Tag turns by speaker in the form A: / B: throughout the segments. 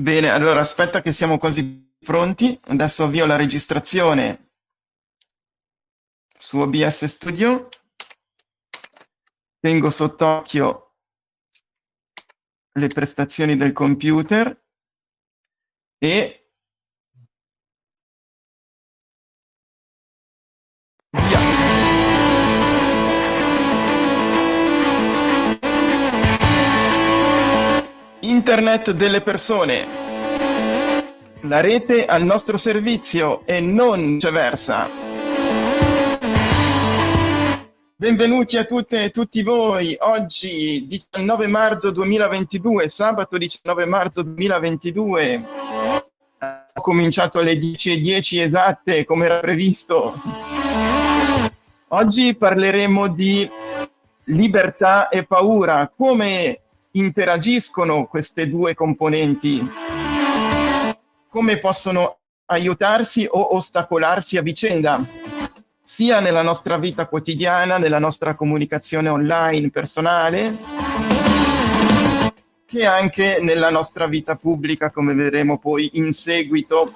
A: Bene, allora aspetta che siamo quasi pronti. Adesso avvio la registrazione su OBS Studio. Tengo sott'occhio le prestazioni del computer e Internet delle persone. La rete al nostro servizio e non viceversa. Benvenuti a tutte e tutti voi. Oggi 19 marzo 2022, sabato 19 marzo 2022. Ho cominciato alle 10.10 esatte come era previsto. Oggi parleremo di libertà e paura, come interagiscono queste due componenti? Come possono aiutarsi o ostacolarsi a vicenda? sia nella nostra vita quotidiana, nella nostra comunicazione online personale, che anche nella nostra vita pubblica, come vedremo poi in seguito.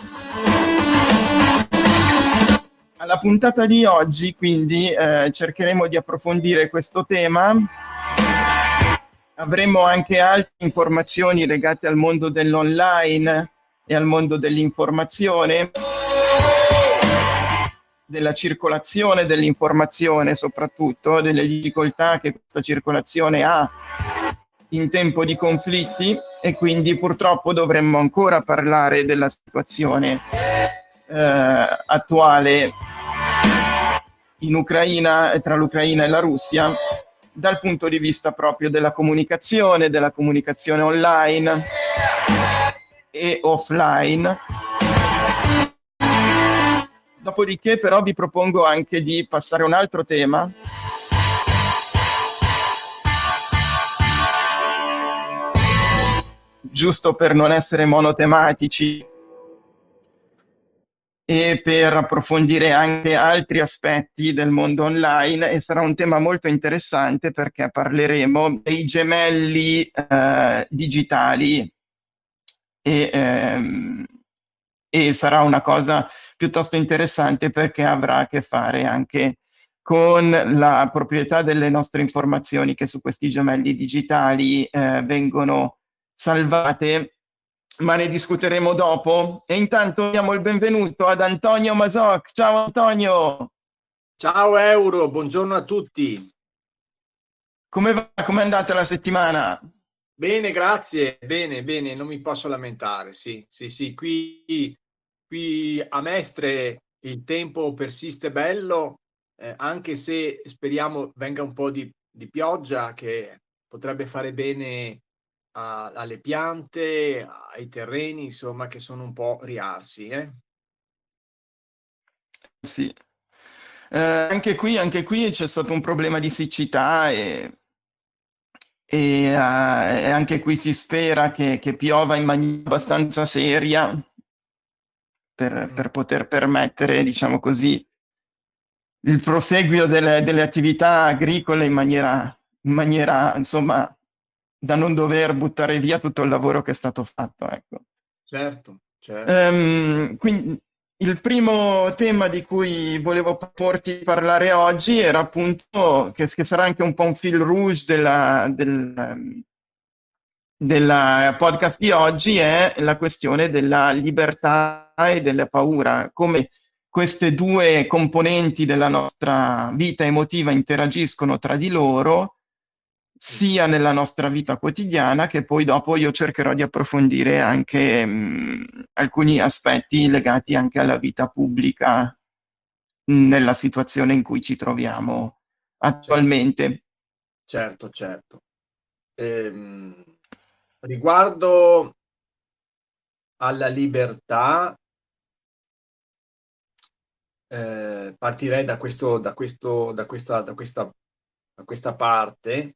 A: Alla puntata di oggi, quindi, eh, cercheremo di approfondire questo tema Avremo anche altre informazioni legate al mondo dell'online e al mondo dell'informazione, della circolazione dell'informazione soprattutto, delle difficoltà che questa circolazione ha in tempo di conflitti e quindi purtroppo dovremmo ancora parlare della situazione eh, attuale in Ucraina, tra l'Ucraina e la Russia dal punto di vista proprio della comunicazione, della comunicazione online e offline. Dopodiché però vi propongo anche di passare a un altro tema. Giusto per non essere monotematici, e per approfondire anche altri aspetti del mondo online e sarà un tema molto interessante perché parleremo dei gemelli eh, digitali. E, ehm, e sarà una cosa piuttosto interessante perché avrà a che fare anche con la proprietà delle nostre informazioni che su questi gemelli digitali eh, vengono salvate ma ne discuteremo dopo. E intanto diamo il benvenuto ad Antonio Masoc. Ciao Antonio.
B: Ciao Euro, buongiorno a tutti.
A: Come va? Come è andata la settimana?
B: Bene, grazie. Bene, bene, non mi posso lamentare. Sì, sì, sì. Qui, qui a Mestre il tempo persiste bello, eh, anche se speriamo venga un po' di, di pioggia che potrebbe fare bene a, alle piante, ai terreni, insomma, che sono un po' riarsi. Eh?
A: Sì. Eh, anche, qui, anche qui c'è stato un problema di siccità e, e, uh, e anche qui si spera che, che, piova in maniera abbastanza seria per, per poter permettere, diciamo così, il proseguio delle, delle attività agricole in maniera, in maniera insomma, da non dover buttare via tutto il lavoro che è stato fatto. Ecco.
B: Certo, certo.
A: Um, quindi il primo tema di cui volevo proporti di parlare oggi era appunto, che, che, sarà anche un po' un fil rouge della, del, della podcast di oggi, è la questione della libertà e della paura, come queste due componenti della nostra vita emotiva interagiscono tra di loro sia nella nostra vita quotidiana che poi dopo io cercherò di approfondire anche mh, alcuni aspetti legati anche alla vita pubblica nella situazione in cui ci troviamo attualmente.
B: Certo, certo. Ehm, riguardo alla libertà, eh, partirei da, questo, da, questo, da, questa, da, questa, da questa parte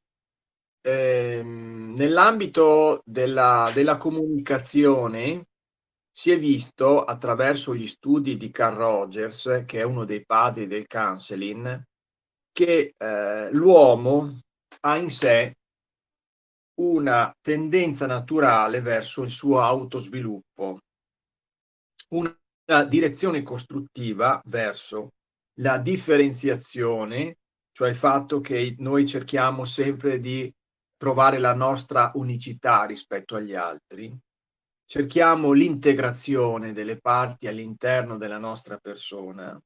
B: ehm, nell'ambito della, della comunicazione si è visto attraverso gli studi di Carl Rogers, che è uno dei padri del counseling, che eh, l'uomo ha in sé una tendenza naturale verso il suo autosviluppo, una direzione costruttiva verso la differenziazione, cioè il fatto che noi cerchiamo sempre di trovare la nostra unicità rispetto agli altri, cerchiamo l'integrazione delle parti all'interno della nostra persona,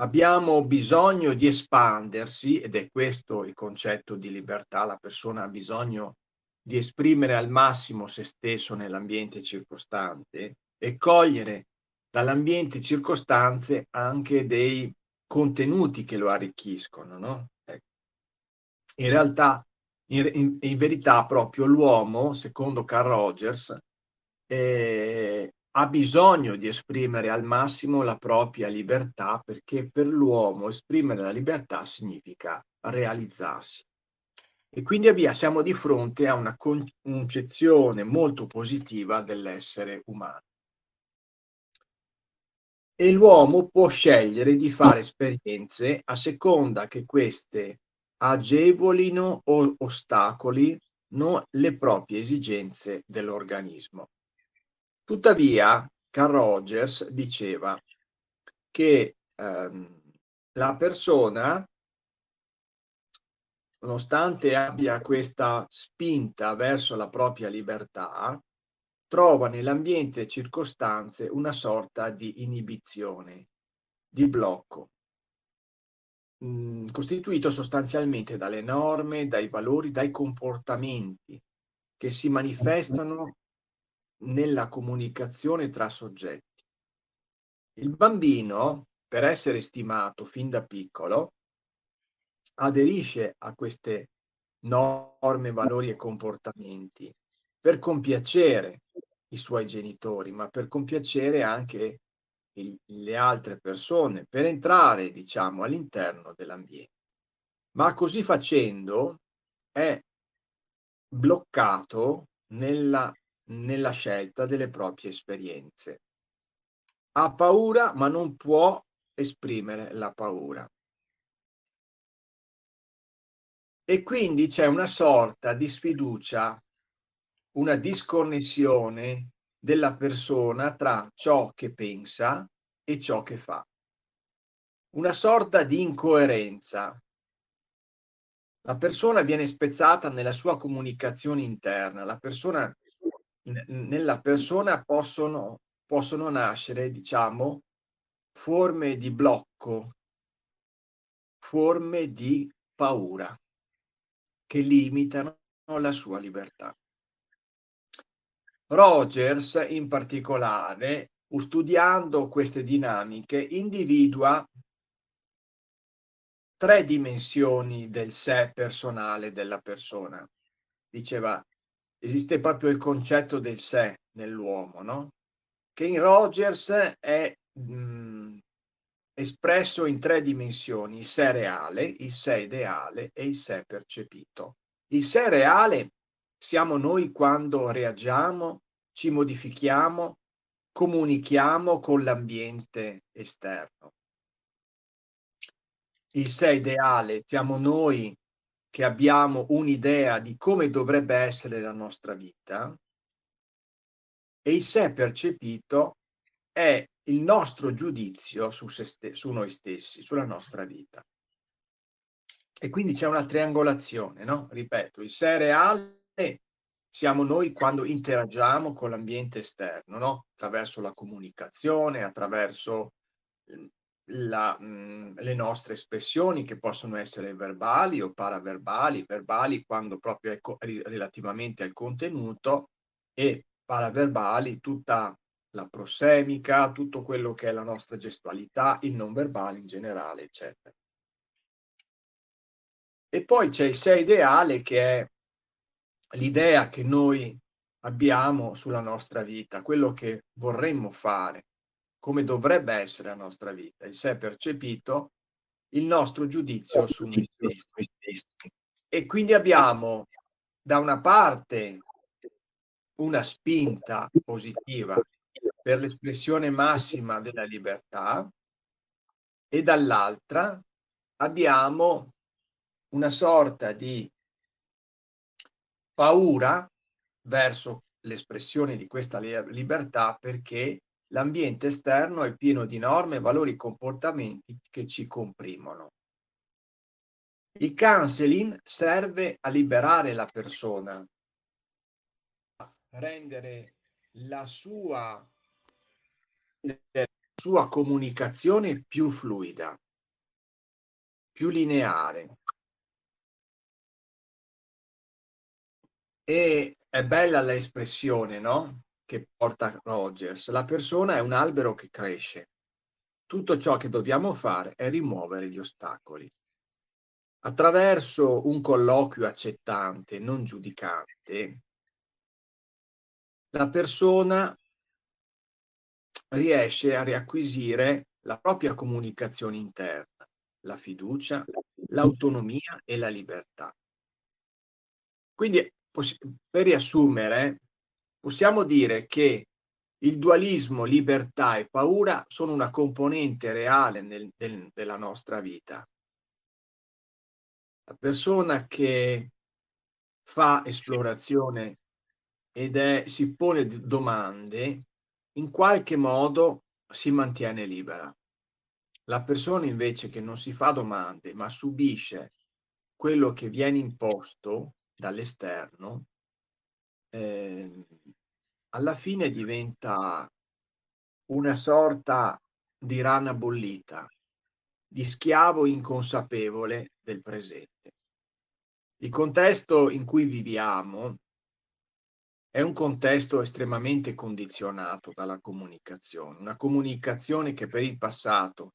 B: abbiamo bisogno di espandersi ed è questo il concetto di libertà, la persona ha bisogno di esprimere al massimo se stesso nell'ambiente circostante e cogliere dall'ambiente circostante anche dei contenuti che lo arricchiscono. No? Ecco. In realtà, in, in, in, verità, proprio l'uomo, secondo Carl Rogers, eh, ha bisogno di esprimere al massimo la propria libertà perché per l'uomo esprimere la libertà significa realizzarsi. E quindi abbiamo, siamo di fronte a una concezione molto positiva dell'essere umano. E l'uomo può scegliere di fare esperienze a seconda che queste agevolino o ostacolino le proprie esigenze dell'organismo. Tuttavia, Carl Rogers diceva che ehm, la persona, nonostante abbia questa spinta verso la propria libertà, trova nell'ambiente circostanze una sorta di inibizione, di blocco, costituito sostanzialmente dalle norme, dai valori, dai comportamenti che si manifestano nella comunicazione tra soggetti. Il bambino, per essere stimato fin da piccolo, aderisce a queste norme, valori e comportamenti per compiacere i suoi genitori, ma per compiacere anche le altre persone, per entrare, diciamo, all'interno dell'ambiente. Ma così facendo è bloccato nella nella scelta delle proprie esperienze. Ha paura ma non può esprimere la paura. E quindi c'è una sorta di sfiducia, una disconnessione della persona tra ciò che pensa e ciò che fa. Una sorta di incoerenza. La persona viene spezzata nella sua comunicazione interna, la persona nella persona possono, possono nascere, diciamo, forme di blocco, forme di paura che limitano la sua libertà. Rogers, in particolare, studiando queste dinamiche, individua tre dimensioni del sé personale della persona. Diceva, esiste proprio il concetto del sé nell'uomo, no? che in Rogers è mh, mm, espresso in tre dimensioni, il sé reale, il sé ideale e il sé percepito. Il sé reale siamo noi quando reagiamo, ci modifichiamo, comunichiamo con l'ambiente esterno. Il sé ideale siamo noi che abbiamo un'idea di come dovrebbe essere la nostra vita e il sé percepito è il nostro giudizio su, st- su noi stessi, sulla nostra vita. E quindi c'è una triangolazione, no? Ripeto, il sé reale siamo noi quando interagiamo con l'ambiente esterno, no? Attraverso la comunicazione, attraverso la, mh, mhmm, le nostre espressioni che possono essere verbali o paraverbali, verbali quando proprio è co- relativamente al contenuto e paraverbali tutta la prosemica, tutto quello che è la nostra gestualità, il non verbale in generale, eccetera. E poi c'è il sé ideale che è l'idea che noi abbiamo sulla nostra vita, quello che vorremmo fare, come dovrebbe essere la nostra vita, il sé percepito, il nostro giudizio su noi stessi. E quindi abbiamo da una parte una spinta positiva per l'espressione massima della libertà e dall'altra abbiamo una sorta di paura verso l'espressione di questa libertà perché l'ambiente esterno è pieno di norme, valori e comportamenti che ci comprimono. Il counseling serve a liberare la persona, a rendere la sua, la sua comunicazione più fluida, più lineare. E è bella l'espressione, no? Che porta Rogers. La persona è un albero che cresce. Tutto ciò che dobbiamo fare è rimuovere gli ostacoli. Attraverso un colloquio accettante, non giudicante, la persona riesce a riacquisire la propria comunicazione interna, la fiducia, l'autonomia e la libertà. Quindi, per riassumere, possiamo dire che il dualismo libertà e paura sono una componente reale nel, del, della nostra vita. La persona che fa esplorazione ed è, si pone domande, in qualche modo si mantiene libera. La persona invece che non si fa domande, ma subisce quello che viene imposto dall'esterno, eh, alla fine diventa una sorta di rana bollita, di schiavo inconsapevole del presente. Il contesto in cui viviamo è un contesto estremamente condizionato dalla comunicazione, una comunicazione che per il passato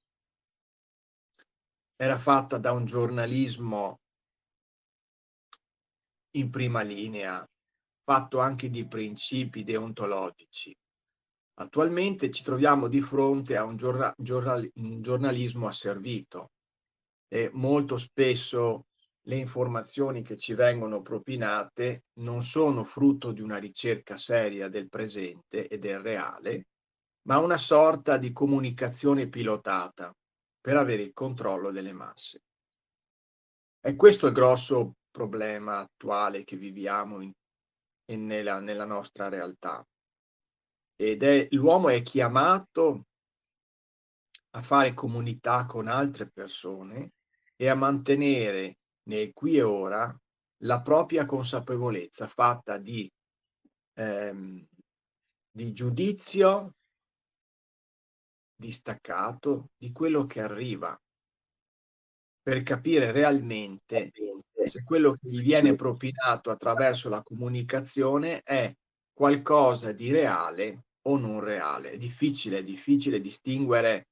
B: era fatta da un giornalismo in prima linea, fatto anche di principi deontologici. Attualmente ci troviamo di fronte a un, giorna, giornal, un giornalismo asservito e molto spesso le informazioni che ci vengono propinate non sono frutto di una ricerca seria del presente e del reale, ma una sorta di comunicazione pilotata per avere il controllo delle masse. E questo è il grosso problema attuale che viviamo in, in nella, nella nostra realtà. Ed è l'uomo è chiamato a fare comunità con altre persone e a mantenere nel qui e ora la propria consapevolezza fatta di, ehm, di giudizio distaccato di quello che arriva per capire realmente se quello che gli viene propinato attraverso la comunicazione è qualcosa di reale o non reale. È difficile, è difficile distinguere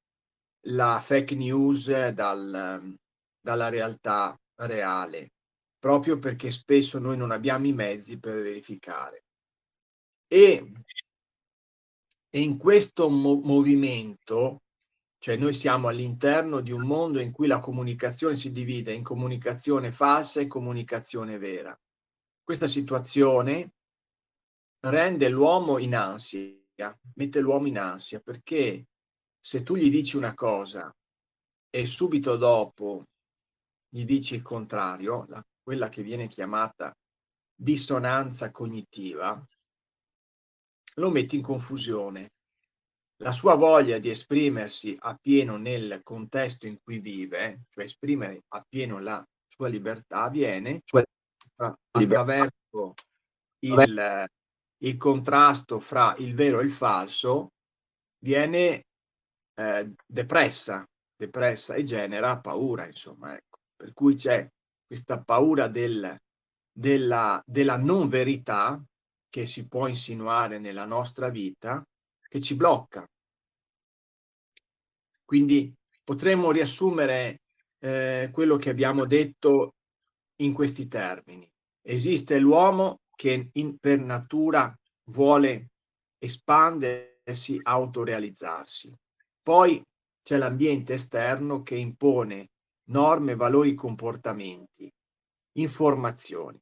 B: la fake news dal, dalla realtà reale, proprio perché spesso noi non abbiamo i mezzi per verificare. E, e in questo mo movimento, cioè noi siamo all'interno di un mondo in cui la comunicazione si divide in comunicazione falsa e comunicazione vera. Questa situazione rende l'uomo in ansia, mette l'uomo in ansia perché se tu gli dici una cosa e subito dopo gli dici il contrario, la, quella che viene chiamata dissonanza cognitiva, lo metti in confusione. La sua voglia di esprimersi appieno nel contesto in cui vive, cioè esprimere appieno la sua libertà, avviene cioè, attraverso il, il, contrasto fra il vero e il falso, viene eh, depressa, depressa e genera paura, insomma. Ecco per cui c'è questa paura del, della, della non verità che si può insinuare nella nostra vita, che ci blocca. Quindi potremmo riassumere eh, quello che abbiamo detto in questi termini. Esiste l'uomo che in, per natura vuole espandersi, autorealizzarsi. Poi c'è l'ambiente esterno che impone norme, valori, comportamenti, informazioni.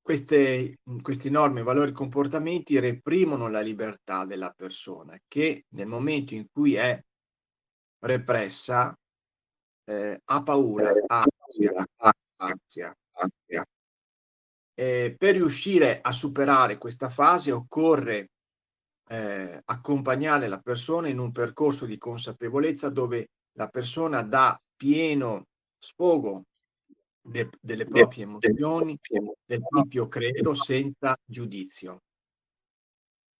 B: Queste, queste norme, valori, comportamenti reprimono la libertà della persona che nel momento in cui è repressa eh, ha paura, ha ansia, ansia, ansia. eh, per riuscire a superare questa fase occorre eh, accompagnare la persona in un percorso di consapevolezza dove la persona dà pieno sfogo de, delle proprie emozioni, del proprio credo senza giudizio.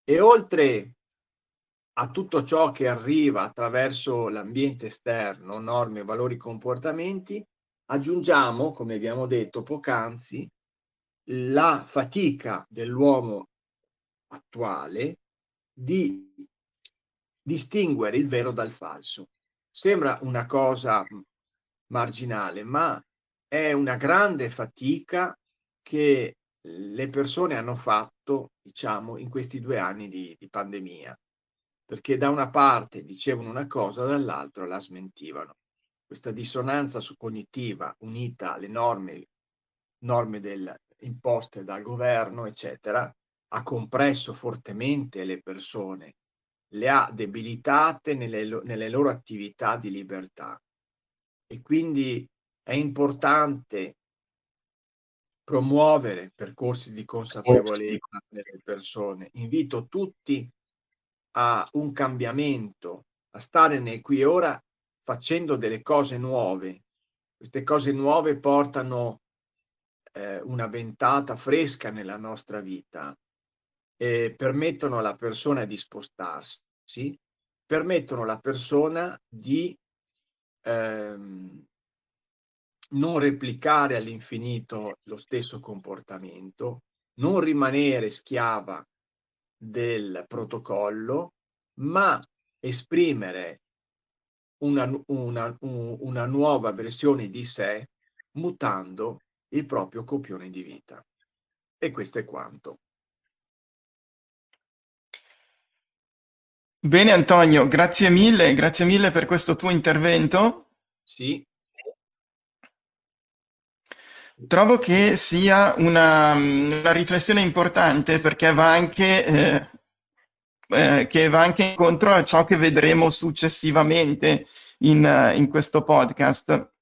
B: E oltre a tutto ciò che arriva attraverso l'ambiente esterno, norme, valori, comportamenti, aggiungiamo, come abbiamo detto poc'anzi, la fatica dell'uomo attuale di distinguere il vero dal falso. Sembra una cosa marginale, ma è una grande fatica che le persone hanno fatto, diciamo, in questi due anni di, di pandemia, perché da una parte dicevano una cosa, dall'altra la smentivano. Questa dissonanza cognitiva unita alle norme, norme del, imposte dal governo, eccetera, ha compresso fortemente le persone, le ha debilitate nelle, nelle loro attività di libertà. E quindi è importante promuovere percorsi di consapevolezza nelle persone. Invito tutti a un cambiamento, a stare nel qui e ora facendo delle cose nuove. Queste cose nuove portano eh, una ventata fresca nella nostra vita eh, permettono alla persona di spostarsi, permettono alla persona di ehm, non replicare all'infinito lo stesso comportamento, non rimanere schiava del protocollo, ma esprimere una, una, una nuova versione di sé mutando il proprio copione di vita. E questo è quanto.
A: Bene Antonio, grazie mille, grazie mille per questo tuo intervento.
B: Sì.
A: Trovo che sia una, una riflessione importante perché va anche, eh, eh, che va anche incontro a ciò che vedremo successivamente in, in questo podcast.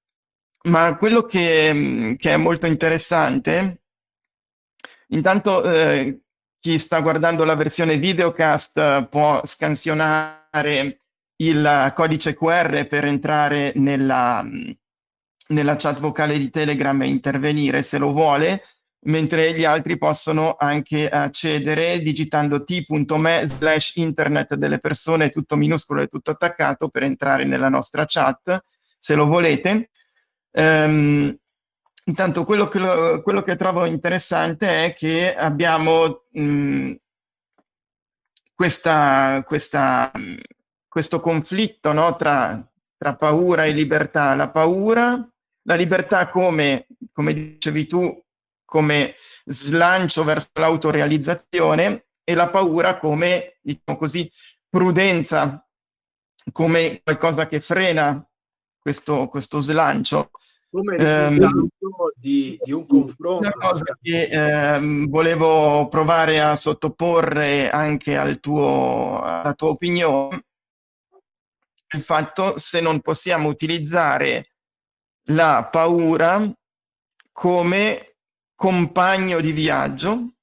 A: Ma quello che, che, è molto interessante, intanto eh, chi sta guardando la versione videocast eh, può scansionare il codice QR per entrare nella, nella chat vocale di Telegram e intervenire se lo vuole, mentre gli altri possono anche accedere digitando t.me slash internet delle persone, tutto minuscolo e tutto attaccato, per entrare nella nostra chat, se lo volete. Um, Intanto quello che, quello che, trovo interessante è che abbiamo mh, questa, questa, questo conflitto no, tra, tra, paura e libertà. La paura, la libertà come, come dicevi tu, come slancio verso l'autorealizzazione e la paura come, diciamo così, prudenza, come qualcosa che frena questo, questo slancio
B: come risultato um, di, di, un confronto.
A: Una cosa che ehm, volevo provare a sottoporre anche al tuo, alla tua opinione, il fatto se non possiamo utilizzare la paura come compagno di viaggio,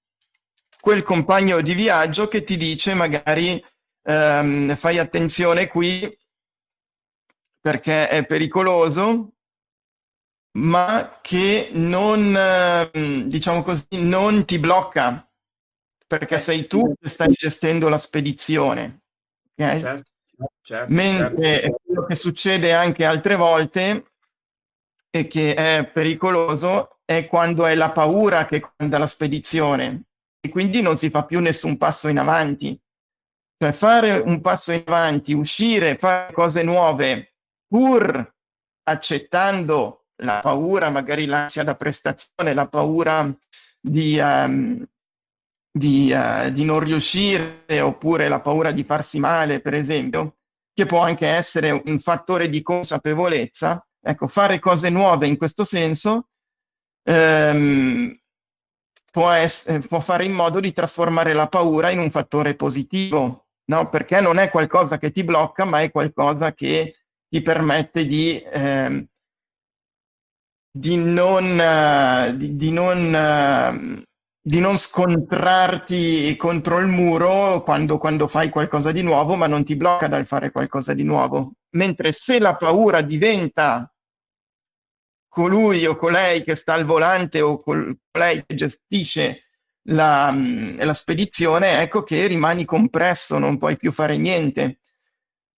A: quel compagno di viaggio che ti dice magari ehm, fai attenzione qui perché è pericoloso, ma che non, ehm, diciamo così, non ti blocca, perché eh, sei tu che stai gestendo la spedizione. Okay? Certo, certo, Mentre certo. quello che succede anche altre volte e che è pericoloso è quando è la paura che comanda la spedizione e quindi non si fa più nessun passo in avanti. Cioè fare un passo in avanti, uscire, fare cose nuove, pur accettando la paura, magari l'ansia da prestazione, la paura di, um, di, uh, di, non riuscire oppure la paura di farsi male, per esempio, che può anche essere un fattore di consapevolezza. Ecco, fare cose nuove in questo senso um, può, ess- può fare in modo di trasformare la paura in un fattore positivo, no? Perché non è qualcosa che ti blocca, ma è qualcosa che ti permette di... Eh, di non, di, di non uh, di non scontrarti contro il muro quando, quando fai qualcosa di nuovo, ma non ti blocca dal fare qualcosa di nuovo. Mentre se la paura diventa colui o colei che sta al volante o colei che gestisce la, la, spedizione, ecco che rimani compresso, non puoi più fare niente.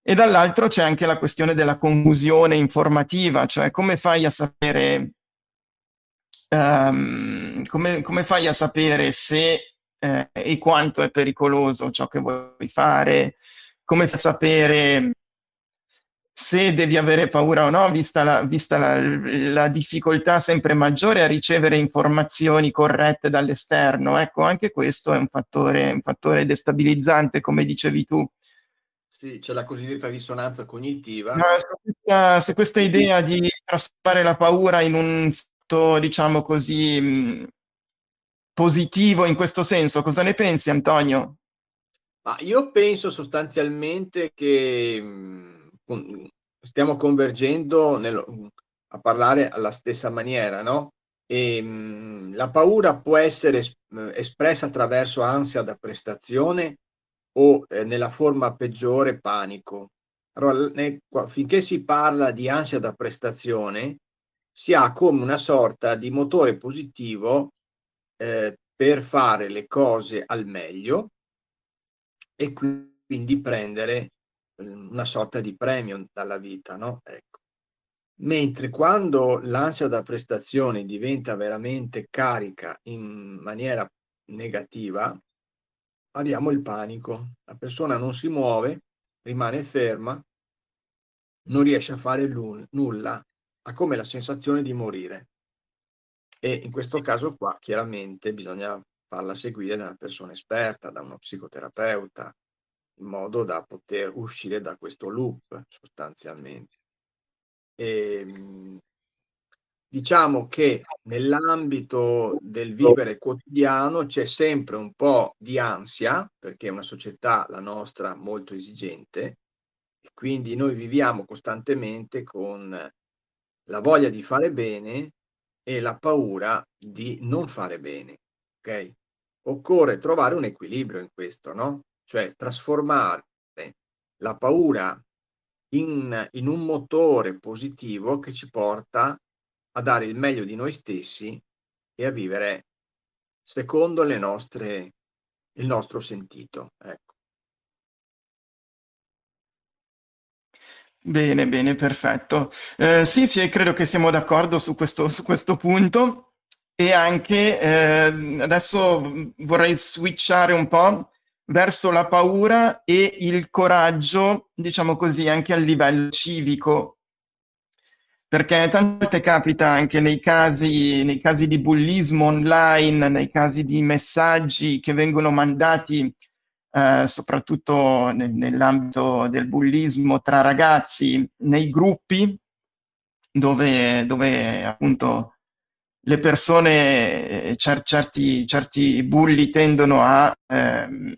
A: E dall'altro c'è anche la questione della confusione informativa, cioè come fai a sapere um, come, come, fai a sapere se eh, e quanto è pericoloso ciò che vuoi fare? Come fai a sapere se devi avere paura o no, vista la, vista la, la difficoltà sempre maggiore a ricevere informazioni corrette dall'esterno? Ecco, anche questo è un fattore, un fattore destabilizzante, come dicevi tu.
B: Sì, c'è la cosiddetta dissonanza cognitiva.
A: No, su, questa, su questa idea di trasformare la paura in un fatto, diciamo così, mh, positivo in questo senso. Cosa ne pensi, Antonio?
B: Ma io penso sostanzialmente che mh, stiamo convergendo nel, a parlare alla stessa maniera, no? E, mh, la paura può essere es- espressa attraverso ansia da prestazione o eh, nella forma peggiore panico. Allora, ne, finché si parla di ansia da prestazione, si ha come una sorta di motore positivo eh, per fare le cose al meglio e quindi prendere ehm, una sorta di premio dalla vita, no? Ecco. Mentre quando l'ansia da prestazione diventa veramente carica in maniera negativa, abbiamo il panico. La persona non si muove, rimane ferma, non riesce a fare nulla ha come la sensazione di morire. E in questo caso qua chiaramente bisogna farla seguire da una persona esperta, da uno psicoterapeuta, in modo da poter uscire da questo loop sostanzialmente. E, ehm, diciamo che nell'ambito del vivere quotidiano c'è sempre un po' di ansia, perché è una società, la nostra, molto esigente, e quindi noi viviamo costantemente con la voglia di fare bene e la paura di non fare bene. Ok? Occorre trovare un equilibrio in questo, no? Cioè trasformare la paura in, in un motore positivo che ci porta a dare il meglio di noi stessi e a vivere secondo le nostre, il nostro sentito. Ecco.
A: Bene, bene, perfetto. Eh, sì, sì, credo che siamo d'accordo su questo, su questo punto e anche eh, adesso vorrei switchare un po' verso la paura e il coraggio, diciamo così, anche a livello civico. Perché tante volte capita anche nei casi, nei casi di bullismo online, nei casi di messaggi che vengono mandati eh, soprattutto ne, nell'ambito del bullismo tra ragazzi, nei gruppi dove, dove appunto le persone, eh, cer- certi, certi bulli tendono a ehm,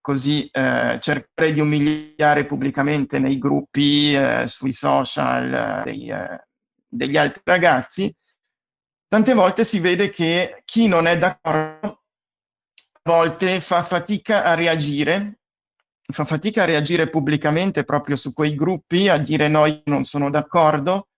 A: così eh, cercare di umiliare pubblicamente nei gruppi, eh, sui social dei, eh, degli altri ragazzi, tante volte si vede che chi non è d'accordo volte fa fatica a reagire, fa fatica a reagire pubblicamente proprio su quei gruppi, a dire no, io non sono d'accordo.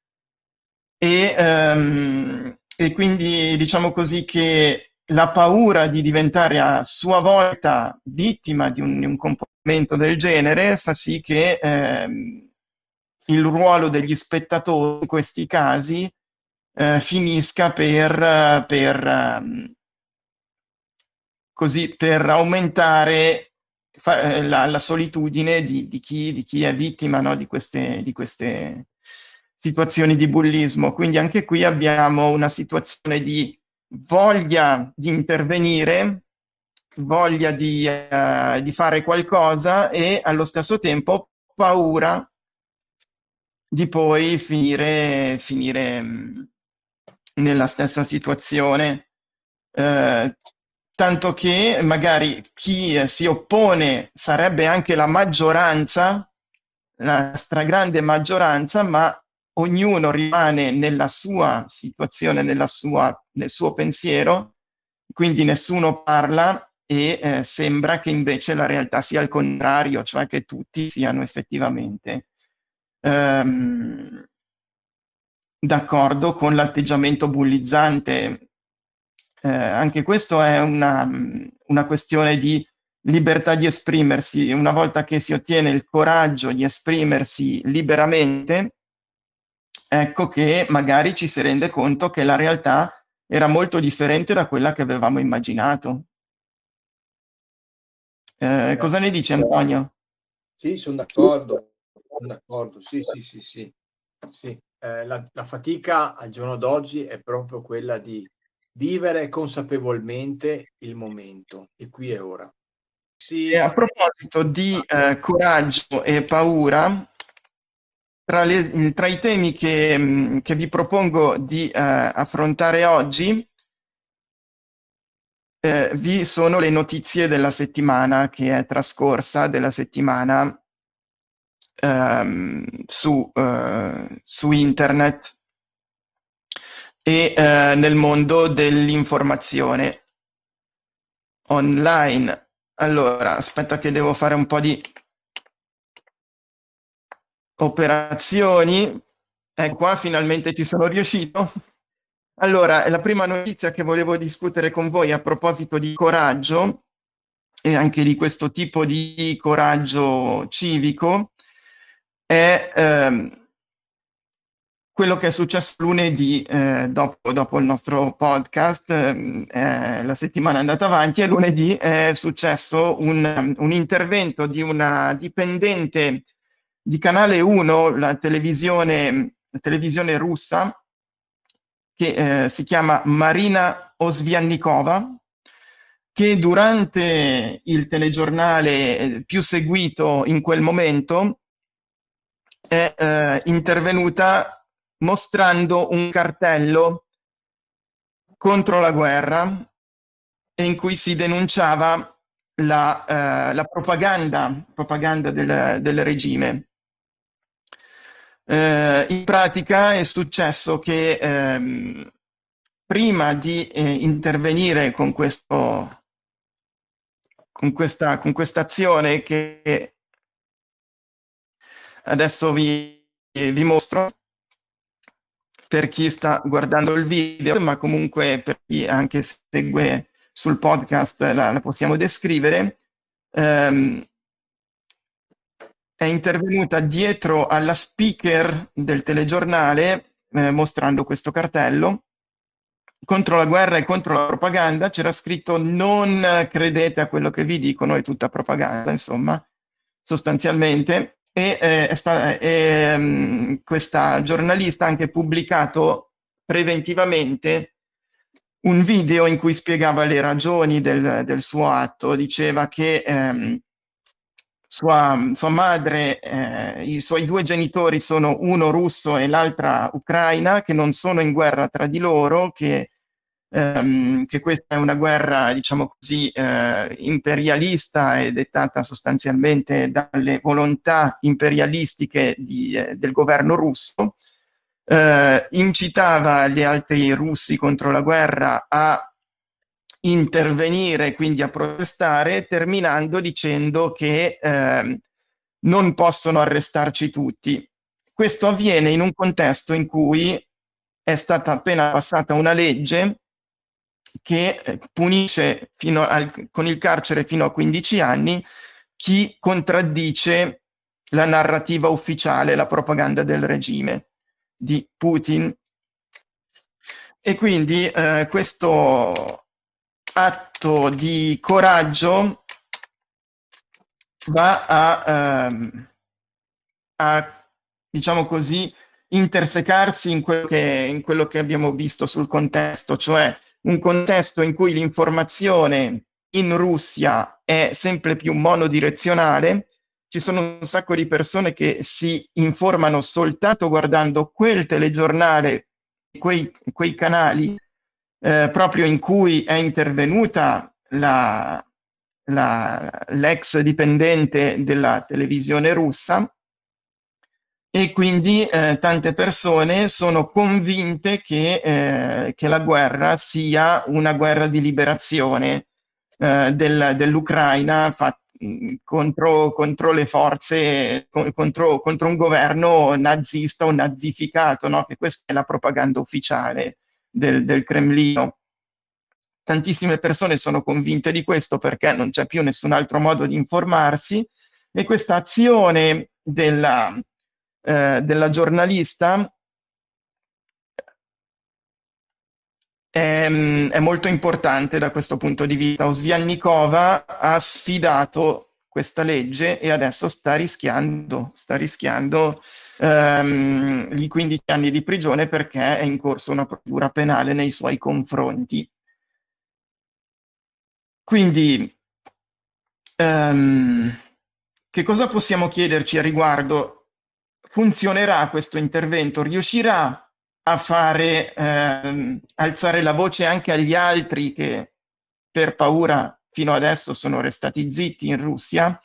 A: E, um, e quindi diciamo così che la paura di diventare a sua volta vittima di un, di un comportamento del genere fa sì che ehm, il ruolo degli spettatori in questi casi eh, finisca per, per um, così per aumentare fa, eh, la, la, solitudine di, di, chi, di, chi, è vittima no, di, queste, di queste situazioni di bullismo. Quindi anche qui abbiamo una situazione di voglia di intervenire, voglia di, uh, di fare qualcosa e allo stesso tempo paura di poi finire, finire mm, nella stessa situazione. Uh, tanto che magari chi eh, si oppone sarebbe anche la maggioranza, la stragrande maggioranza, ma ognuno rimane nella sua situazione, nella sua, nel suo pensiero, quindi nessuno parla e eh, sembra che invece la realtà sia il contrario, cioè che tutti siano effettivamente ehm, d'accordo con l'atteggiamento bullizzante. Eh, anche questo è una, una questione di libertà di esprimersi. Una volta che si ottiene il coraggio di esprimersi liberamente, ecco che magari ci si rende conto che la realtà era molto differente da quella che avevamo immaginato. Eh, cosa ne dice Antonio?
B: Sì, sono d'accordo, sono d'accordo, sì, sì, sì, sì. sì. Eh, la, la, fatica al giorno d'oggi è proprio quella di vivere consapevolmente il momento, il qui e ora.
A: Sì. E a proposito di eh, coraggio e paura, tra, le, tra i temi che, che, vi propongo di eh, affrontare oggi, eh, vi sono le notizie della settimana che è trascorsa, della settimana ehm, su, eh, su, internet e eh, nel mondo dell'informazione online. Allora, aspetta che devo fare un po' di operazioni. E qua finalmente ci sono riuscito. Allora, la prima notizia che volevo discutere con voi a proposito di coraggio e anche di questo tipo di coraggio civico è ehm, quello che è successo lunedì eh, dopo, dopo, il nostro podcast, eh, la settimana è andata avanti e lunedì è successo un, un intervento di una dipendente di Canale 1, la televisione, la televisione russa, che eh, si chiama Marina Osviannikova, che durante il telegiornale più seguito in quel momento è eh, intervenuta mostrando un cartello contro la guerra in cui si denunciava la, eh, la propaganda, propaganda del, del regime. Eh, in pratica è successo che ehm, prima di eh, intervenire con, questo, con, questa, con azione che adesso vi, vi mostro per chi sta guardando il video, ma comunque per chi anche segue sul podcast la, la possiamo descrivere. Um, è intervenuta dietro alla speaker del telegiornale eh, mostrando questo cartello contro la guerra e contro la propaganda c'era scritto non credete a quello che vi dicono, è tutta propaganda, insomma, sostanzialmente. E eh, sta, eh, questa giornalista ha anche pubblicato preventivamente un video in cui spiegava le ragioni del, del suo atto, diceva che ehm, sua, sua madre, eh, i suoi due genitori sono uno russo e l'altra ucraina, che non sono in guerra tra di loro, che, ehm, che questa è una guerra, diciamo così, eh, imperialista e dettata sostanzialmente dalle volontà imperialistiche di, eh, del governo russo. Eh, incitava gli altri russi contro la guerra a intervenire, quindi a protestare, terminando dicendo che eh, non possono arrestarci tutti. Questo avviene in un contesto in cui è stata appena passata una legge che eh, punisce al, con il carcere fino a 15 anni chi contraddice la narrativa ufficiale, la propaganda del regime di Putin. E quindi eh, questo atto di coraggio va a, ehm, a diciamo così, intersecarsi in quello, che, in quello che abbiamo visto sul contesto, cioè un contesto in cui l'informazione in Russia è sempre più monodirezionale, ci sono un sacco di persone che si informano soltanto guardando quel telegiornale, quei, quei canali eh, proprio in cui è intervenuta la, la, l'ex dipendente della televisione russa e quindi eh, tante persone sono convinte che, eh, che, la guerra sia una guerra di liberazione eh, del, dell'Ucraina fatta contro, contro, le forze, contro, contro, un governo nazista o nazificato, no? che questa è la propaganda ufficiale del, del Cremlino. Tantissime persone sono convinte di questo perché non c'è più nessun altro modo di informarsi e questa azione della, eh, della giornalista è, mm, è, molto importante da questo punto di vista. Osviannikova ha sfidato questa legge e adesso sta rischiando, sta rischiando ehm, i 15 anni di prigione perché è in corso una procedura penale nei suoi confronti. Quindi, ehm, che cosa possiamo chiederci a riguardo? Funzionerà questo intervento? Riuscirà a fare ehm, alzare la voce anche agli altri che per paura fino adesso sono restati zitti in Russia.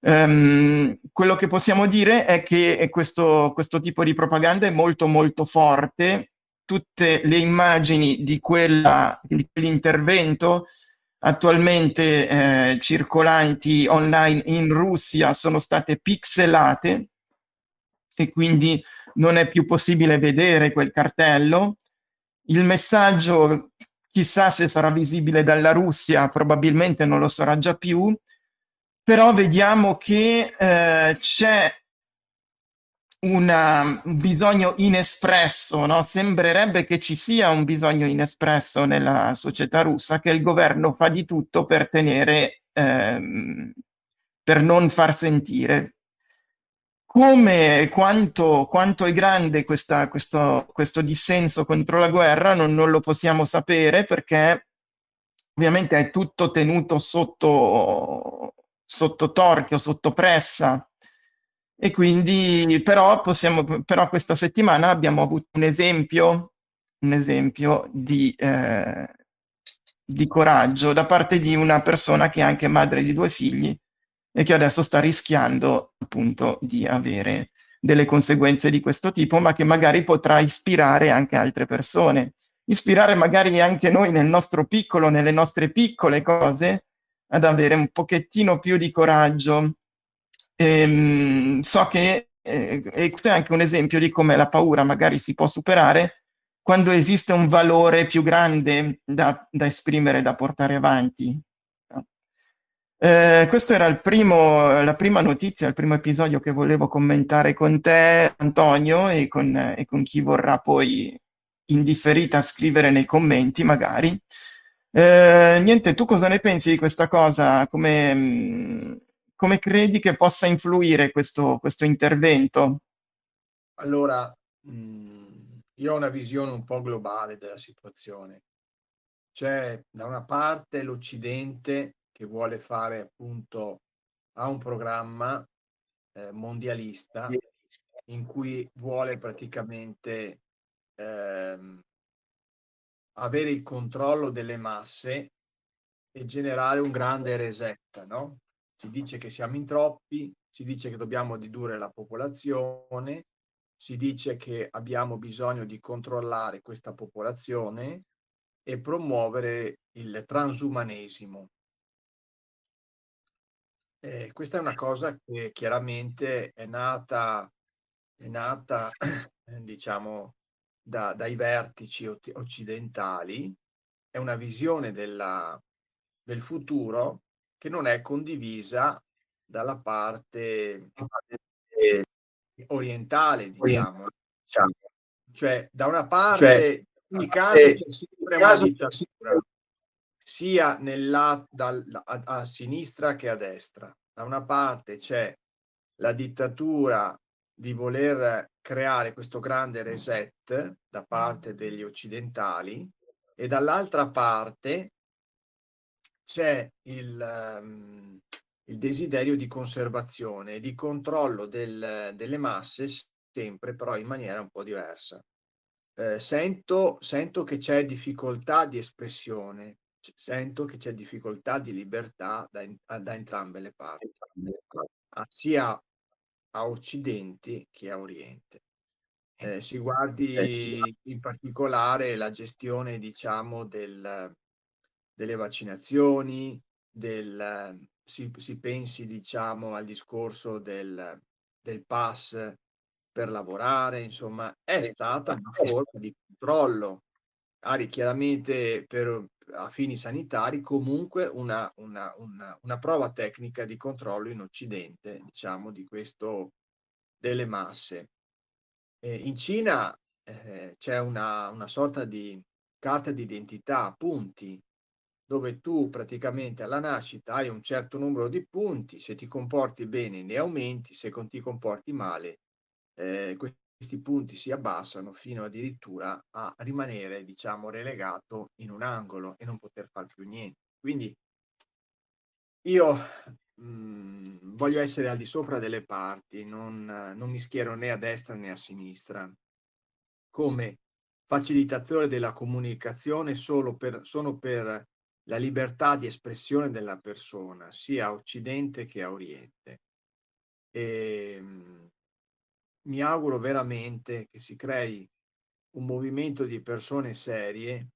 A: Um, quello che possiamo dire è che questo, questo tipo di propaganda è molto molto forte. Tutte le immagini di, quella, di quell'intervento attualmente eh, circolanti online in Russia sono state pixelate e quindi non è più possibile vedere quel cartello. Il messaggio, chissà se sarà visibile dalla Russia, probabilmente non lo sarà già più, però vediamo che eh, c'è una, un bisogno inespresso, no? sembrerebbe che ci sia un bisogno inespresso nella società russa, che il governo fa di tutto per tenere, ehm, per non far sentire come quanto, quanto è grande questa, questo, questo, dissenso contro la guerra non, non, lo possiamo sapere perché ovviamente è tutto tenuto sotto, sotto torchio, sotto pressa. E quindi però, possiamo, però questa settimana abbiamo avuto un esempio, un esempio di, eh, di coraggio da parte di una persona che è anche madre di due figli e che adesso sta rischiando appunto di avere delle conseguenze di questo tipo, ma che magari potrà ispirare anche altre persone, ispirare magari anche noi nel nostro piccolo, nelle nostre piccole cose, ad avere un pochettino più di coraggio. Ehm, so che, eh, e questo è anche un esempio di come la paura magari si può superare quando esiste un valore più grande da, da esprimere, da portare avanti. Eh, questo era primo, la prima notizia, il primo episodio che volevo commentare con te, Antonio, e con, e con chi vorrà poi in differita scrivere nei commenti, magari. Eh, niente, tu cosa ne pensi di questa cosa? Come, come credi che possa influire questo, questo intervento?
B: Allora, mh, io ho una visione un po' globale della situazione. C'è da una parte l'Occidente che vuole fare appunto ha un programma eh, mondialista in cui vuole praticamente ehm, avere il controllo delle masse e generare un grande reset, no? Si dice che siamo in troppi, si dice che dobbiamo ridurre la popolazione, si dice che abbiamo bisogno di controllare questa popolazione e promuovere il transumanesimo. Eh, questa è una cosa che chiaramente è nata, è nata diciamo, da, dai vertici occidentali, è una visione della, del futuro che non è condivisa dalla parte orientale, diciamo. diciamo. Cioè, da una parte, cioè, in ogni caso, c'è sempre una dittatura sia nella, dal, a, a sinistra che a destra. Da una parte c'è la dittatura di voler creare questo grande reset da parte degli occidentali e dall'altra parte c'è il, um, il, desiderio di conservazione e di controllo del, delle masse sempre però in maniera un po' diversa. Eh, sento, sento che c'è difficoltà di espressione, sento che c'è difficoltà di libertà da, da entrambe le parti, ah, sia a Occidente che a Oriente. Eh, si guardi in particolare la gestione, diciamo, del, delle vaccinazioni, del, si, si, pensi, diciamo, al discorso del, del pass per lavorare, insomma, è stata una forma di controllo. Ari, chiaramente per, a fini sanitari, comunque una, una, una, una prova tecnica di controllo in Occidente, diciamo, di questo delle masse. Eh, in Cina eh, c'è una, una sorta di carta di identità, punti, dove tu praticamente alla nascita hai un certo numero di punti, se ti comporti bene ne aumenti, se ti comporti male eh, punti si abbassano fino addirittura a rimanere, diciamo, relegato in un angolo e non poter fare più niente. Quindi io mh, mhmm, voglio essere al di sopra delle parti, non, non mi schiero né a destra né a sinistra. Come facilitatore della comunicazione solo per, sono per la libertà di espressione della persona, sia a Occidente che a Oriente. E, ehm, mi auguro veramente che si crei un movimento di persone serie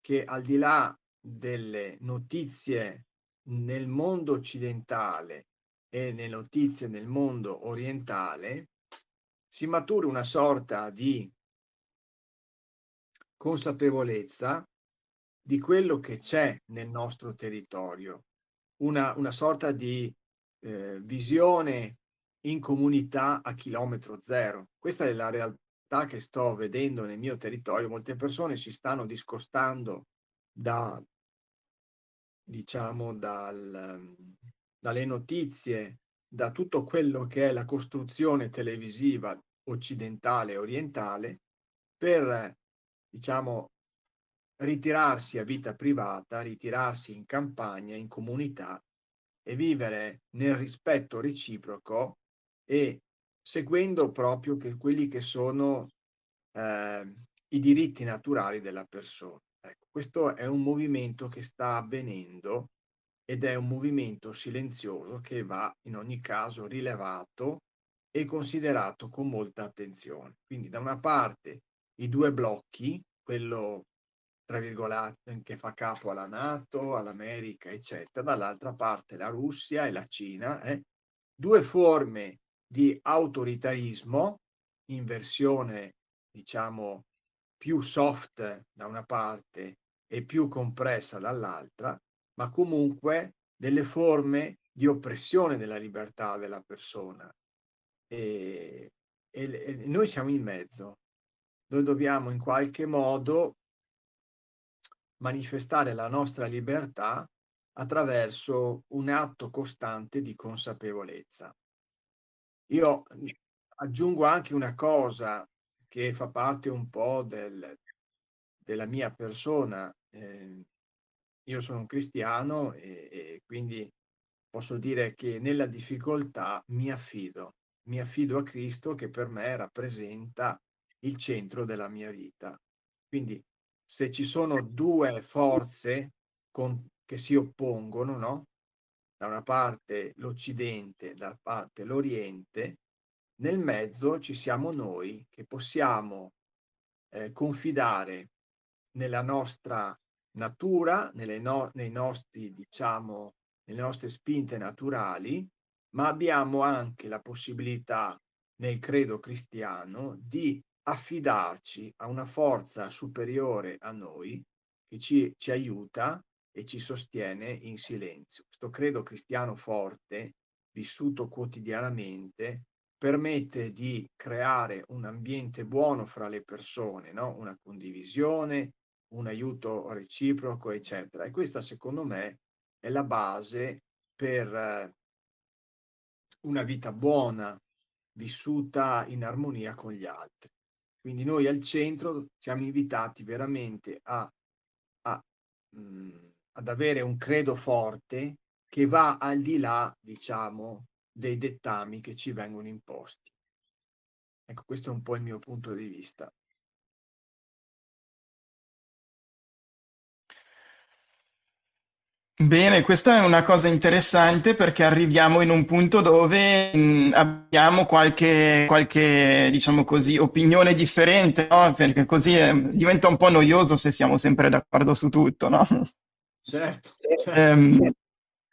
B: che al di là delle notizie nel mondo occidentale e nelle notizie nel mondo orientale si maturi una sorta di consapevolezza di quello che c'è nel nostro territorio, una, una sorta di eh, visione in comunità a chilometro zero. Questa è la realtà che sto vedendo nel mio territorio. Molte persone si stanno discostando da, diciamo, dal, dalle notizie, da tutto quello che è la costruzione televisiva occidentale e orientale per, diciamo, ritirarsi a vita privata, ritirarsi in campagna, in comunità e vivere nel rispetto reciproco e seguendo proprio che quelli che sono eh, i diritti naturali della persona. Ecco, questo è un movimento che sta avvenendo ed è un movimento silenzioso che va in ogni caso rilevato e considerato con molta attenzione. Quindi da una parte i due blocchi, quello tra virgolette che fa capo alla Nato, all'America, eccetera, dall'altra parte la Russia e la Cina, eh? due forme di autoritarismo in versione, diciamo, più soft da una parte e più compressa dall'altra, ma comunque delle forme di oppressione della libertà della persona. E, e, e noi siamo in mezzo. Noi dobbiamo in qualche modo manifestare la nostra libertà attraverso un atto costante di consapevolezza. Io aggiungo anche una cosa che fa parte un po' del, della mia persona. Eh, io sono un cristiano e, e quindi posso dire che nella difficoltà mi affido, mi affido a Cristo che per me rappresenta il centro della mia vita. Quindi se ci sono due forze con, che si oppongono, no? Da una parte l'Occidente, dalla parte l'Oriente, nel mezzo ci siamo noi che possiamo eh, confidare nella nostra natura, no, nei nostri, diciamo, nelle nostre spinte naturali, ma abbiamo anche la possibilità nel credo cristiano di affidarci a una forza superiore a noi che ci, ci aiuta e ci sostiene in silenzio. Questo credo cristiano forte, vissuto quotidianamente, permette di creare un ambiente buono fra le persone, no? una condivisione, un aiuto reciproco, eccetera. E questa, secondo me, è la base per eh, una vita buona, vissuta in armonia con gli altri. Quindi noi al centro siamo invitati veramente a, a mh, mm, ad avere un credo forte che va al di là, diciamo, dei dettami che ci vengono imposti. Ecco, questo è un po' il mio punto di vista.
A: Bene, questa è una cosa interessante perché arriviamo in un punto dove mh, abbiamo qualche, qualche, diciamo così, opinione differente, no? Perché così è, diventa un po' noioso se siamo sempre d'accordo su tutto, no?
B: Certo.
A: Um,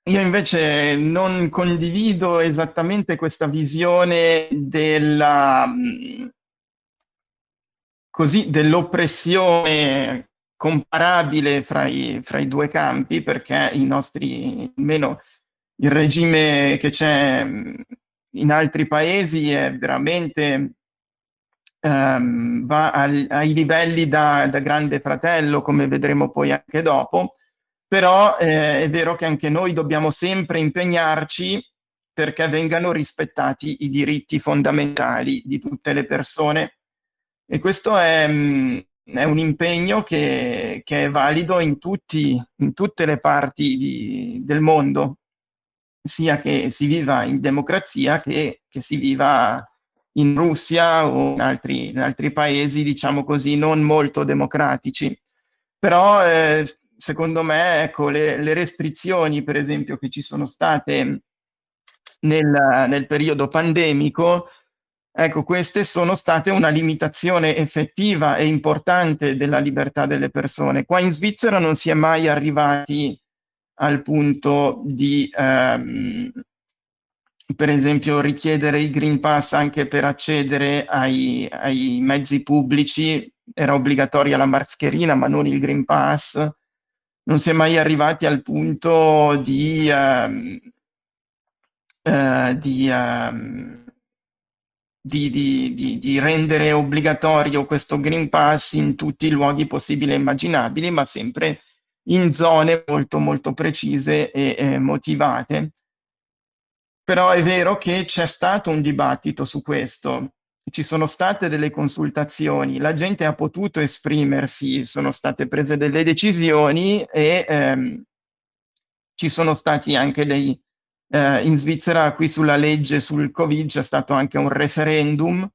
A: io invece non condivido esattamente questa visione della, così, dell'oppressione comparabile fra i, fra i, due campi perché i nostri, almeno il regime che c'è mm, in altri paesi è veramente um, va al, ai livelli da, da, grande fratello, come vedremo poi anche dopo, però eh, è vero che anche noi dobbiamo sempre impegnarci perché vengano rispettati i diritti fondamentali di tutte le persone e questo è, mm, è un impegno che, che, è valido in, tutti, in tutte le parti di, del mondo, sia che si viva in democrazia che, che si viva in Russia o in altri, in altri, paesi, diciamo così, non molto democratici. Però, eh, secondo me, ecco, le, le, restrizioni, per esempio, che ci sono state nel, nel periodo pandemico, Ecco, queste sono state una limitazione effettiva e importante della libertà delle persone. Qua in Svizzera non si è mai arrivati al punto di, ehm, per esempio, richiedere il Green Pass anche per accedere ai, ai mezzi pubblici. Era obbligatoria la mascherina, ma non il Green Pass. Non si è mai arrivati al punto di, ehm, eh, di ehm, di, di, di, rendere obbligatorio questo Green Pass in tutti i luoghi possibili e immaginabili, ma sempre in zone molto molto precise e, e motivate. Però è vero che c'è stato un dibattito su questo, ci sono state delle consultazioni, la gente ha potuto esprimersi, sono state prese delle decisioni e ehm, ci sono stati anche dei, eh, in Svizzera qui sulla legge sul Covid c'è stato anche un referendum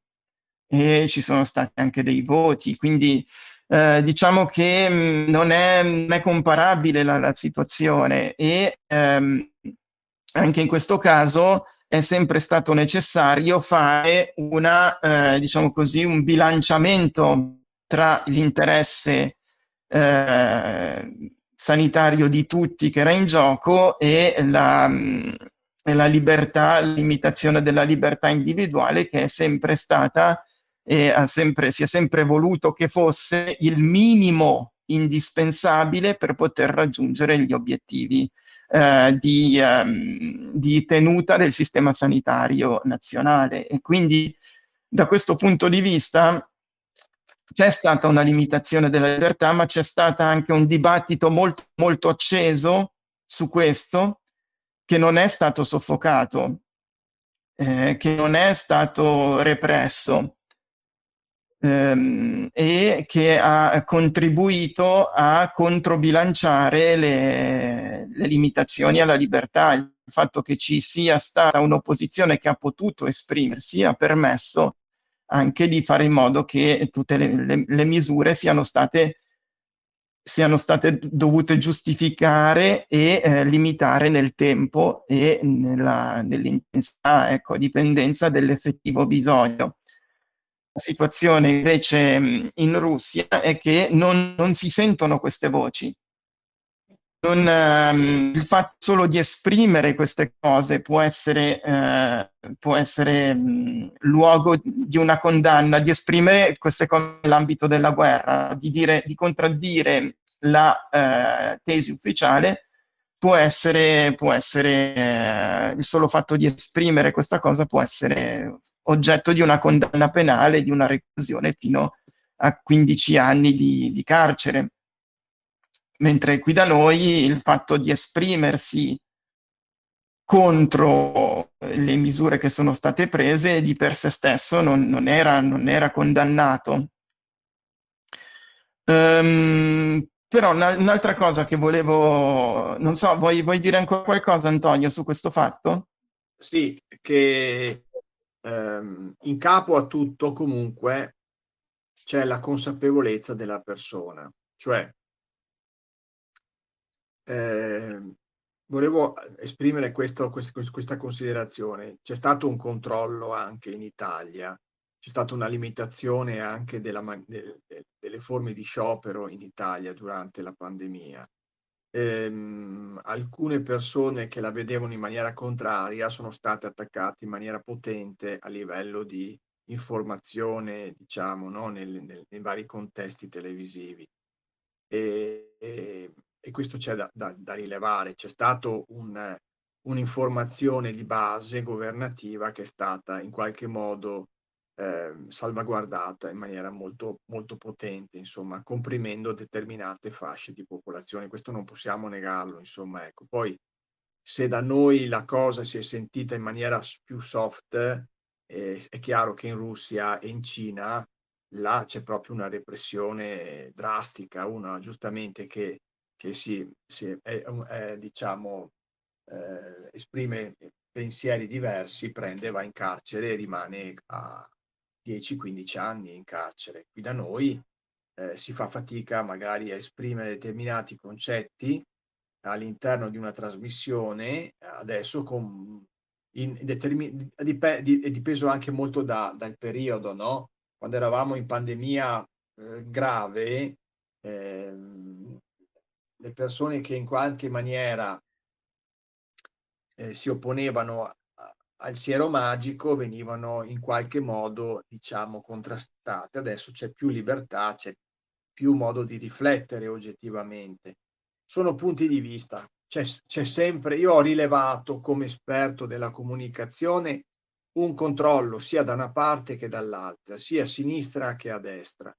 A: e ci sono stati anche dei voti, quindi eh, diciamo che mh, mm, non, è, non, è, comparabile la, la situazione e ehm, anche in questo caso è sempre stato necessario fare una, eh, diciamo così, un bilanciamento tra l'interesse eh, sanitario di tutti che era in gioco e la, e la libertà, limitazione della libertà individuale che è sempre stata e sempre, si è sempre voluto che fosse il minimo indispensabile per poter raggiungere gli obiettivi eh, di, um, di tenuta del sistema sanitario nazionale. E quindi da questo punto di vista c'è stata una limitazione della libertà, ma c'è stato anche un dibattito molto, molto acceso su questo, che non è stato soffocato, eh, che non è stato represso ehm, e che ha contribuito a controbilanciare le, le limitazioni alla libertà. Il fatto che ci sia stata un'opposizione che ha potuto esprimersi ha permesso anche di fare in modo che tutte le, le, le misure siano state, siano state dovute giustificare e eh, limitare nel tempo e nella, nell'intensità, ecco, dipendenza dell'effettivo bisogno. Situazione invece in Russia è che non, non si sentono queste voci, non, um, il fatto solo di esprimere queste cose può essere, uh, può essere um, luogo di una condanna, di esprimere queste cose nell'ambito della guerra, di, dire, di contraddire la uh, tesi ufficiale, può essere, può essere uh, il solo fatto di esprimere questa cosa può essere oggetto di una condanna penale, di una reclusione fino a 15 anni di, di carcere mentre qui da noi il fatto di esprimersi contro le misure che sono state prese di per sé stesso non, non, era, non era, condannato. Um, però una, un'altra cosa che volevo, non so, vuoi, vuoi, dire ancora qualcosa Antonio su questo fatto?
B: Sì, che um, in capo a tutto comunque c'è la consapevolezza della persona, cioè eh, volevo esprimere questo, questa considerazione. C'è stato un controllo anche in Italia, c'è stata una limitazione anche della, de, de, delle forme di sciopero in Italia durante la pandemia. Ehm, alcune persone che la vedevano in maniera contraria sono state attaccate in maniera potente a livello di informazione, diciamo, no? nel, nel, nei vari contesti televisivi. E, e, e questo c'è da, da, da, rilevare. C'è stata un, un'informazione di base governativa che è stata in qualche modo eh, salvaguardata in maniera molto, molto potente, insomma, comprimendo determinate fasce di popolazione. Questo non possiamo negarlo, insomma, ecco. Poi, se da noi la cosa si è sentita in maniera più soft, eh, è chiaro che in Russia e in Cina là c'è proprio una repressione drastica, una giustamente che, che si, si è, è, diciamo, eh, esprime pensieri diversi, prende, va in carcere e rimane a 10-15 anni in carcere. Qui da noi eh, si fa fatica magari a esprimere determinati concetti all'interno di una trasmissione, adesso con in, determin- dip- è dipeso anche molto da, dal periodo, no? Quando eravamo in pandemia eh, grave, eh, le persone che in qualche maniera eh, si opponevano al siero magico venivano in qualche modo, diciamo, contrastate. Adesso c'è più libertà, c'è più modo di riflettere oggettivamente. Sono punti di vista, c'è, c'è sempre, io ho rilevato come esperto della comunicazione un controllo sia da una parte che dall'altra, sia a sinistra che a destra.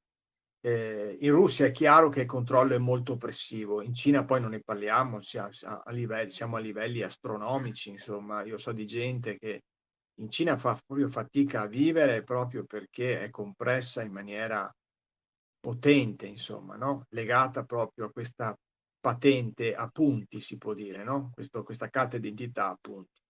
B: Eh, in Russia è chiaro che il controllo è molto oppressivo, in Cina poi non ne parliamo, siamo a, livelli, siamo a livelli astronomici, insomma, io so di gente che in Cina fa proprio fatica a vivere proprio perché è compressa in maniera potente, insomma, no? legata proprio a questa patente a punti, si può dire, no? Questo, questa carta d'identità a punti.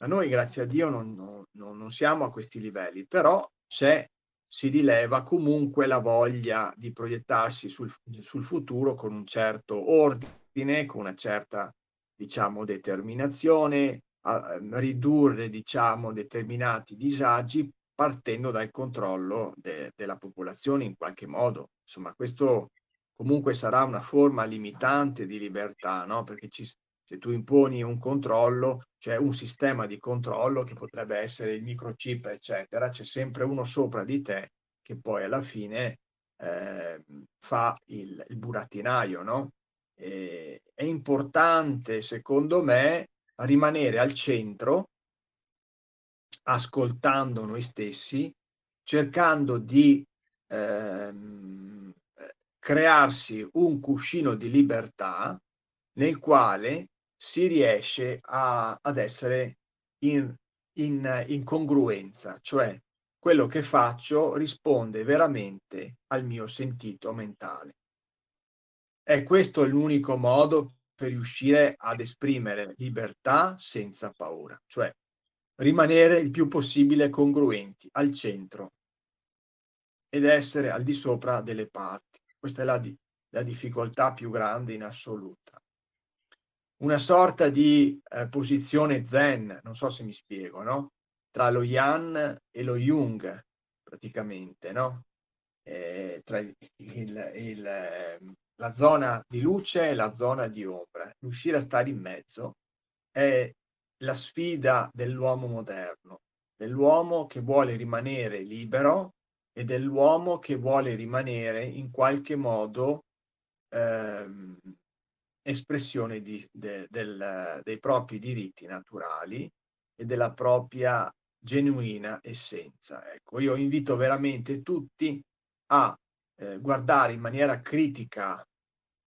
B: Ma noi, grazie a Dio, non, non, non siamo a questi livelli, però c'è, si rileva comunque la voglia di proiettarsi sul, sul futuro con un certo ordine, con una certa, diciamo, determinazione, a ridurre, diciamo, determinati disagi partendo dal controllo de, della popolazione in qualche modo. Insomma, questo comunque sarà una forma limitante di libertà, no? Perché ci, se tu imponi un controllo, c'è un sistema di controllo che potrebbe essere il microchip, eccetera, c'è sempre uno sopra di te che poi alla fine eh, fa il, il, burattinaio, no? E, è importante, secondo me, rimanere al centro, ascoltando noi stessi, cercando di ehm, crearsi un cuscino di libertà nel quale si riesce a, ad essere in, in, in congruenza, cioè quello che faccio risponde veramente al mio sentito mentale. È questo l'unico modo per riuscire ad esprimere libertà senza paura, cioè rimanere il più possibile congruenti al centro ed essere al di sopra delle parti. Questa è la, la difficoltà più grande in assoluta. Una sorta di eh, posizione zen, non so se mi spiego, no? Tra lo Yan e lo Jung, praticamente, no? Eh, tra il, il, ehm, la zona di luce e la zona di ombra. Riuscire a stare in mezzo è la sfida dell'uomo moderno, dell'uomo che vuole rimanere libero e dell'uomo che vuole rimanere in qualche modo ehm, espressione di, de, del, dei propri diritti naturali e della propria genuina essenza. Ecco, io invito veramente tutti a eh, guardare in maniera critica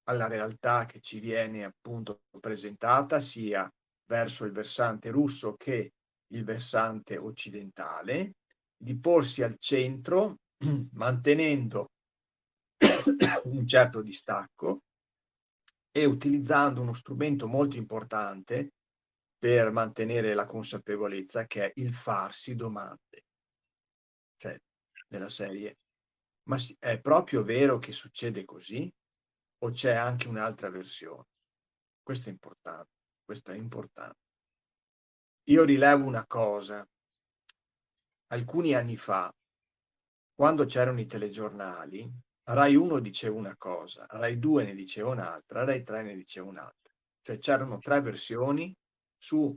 B: alla realtà che ci viene appunto presentata sia verso il versante russo che il versante occidentale di porsi al centro mantenendo un certo distacco e utilizzando uno strumento molto importante per mantenere la consapevolezza che è il farsi domande. Cioè, nella serie, ma è proprio vero che succede così? O c'è anche un'altra versione? Questo è importante, questo è importante. Io rilevo una cosa. Alcuni anni fa, quando c'erano i telegiornali, Rai 1 diceva una cosa, Rai 2 ne diceva un'altra, Rai 3 ne diceva un'altra. Cioè c'erano tre versioni su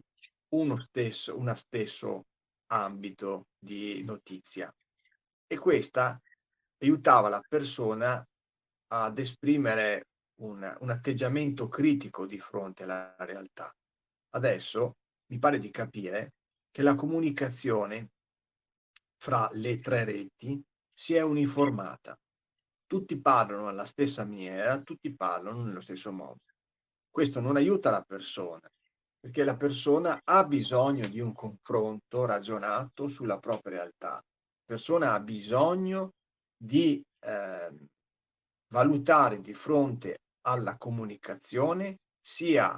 B: uno stesso, una stesso ambito di notizia e questa aiutava la persona ad esprimere un, un atteggiamento critico di fronte alla realtà. Adesso mi pare di capire che la comunicazione fra le tre reti si è uniformata. Tutti parlano alla stessa maniera, tutti parlano nello stesso modo. Questo non aiuta la persona, perché la persona ha bisogno di un confronto ragionato sulla propria realtà. La persona ha bisogno di eh, valutare di fronte alla comunicazione sia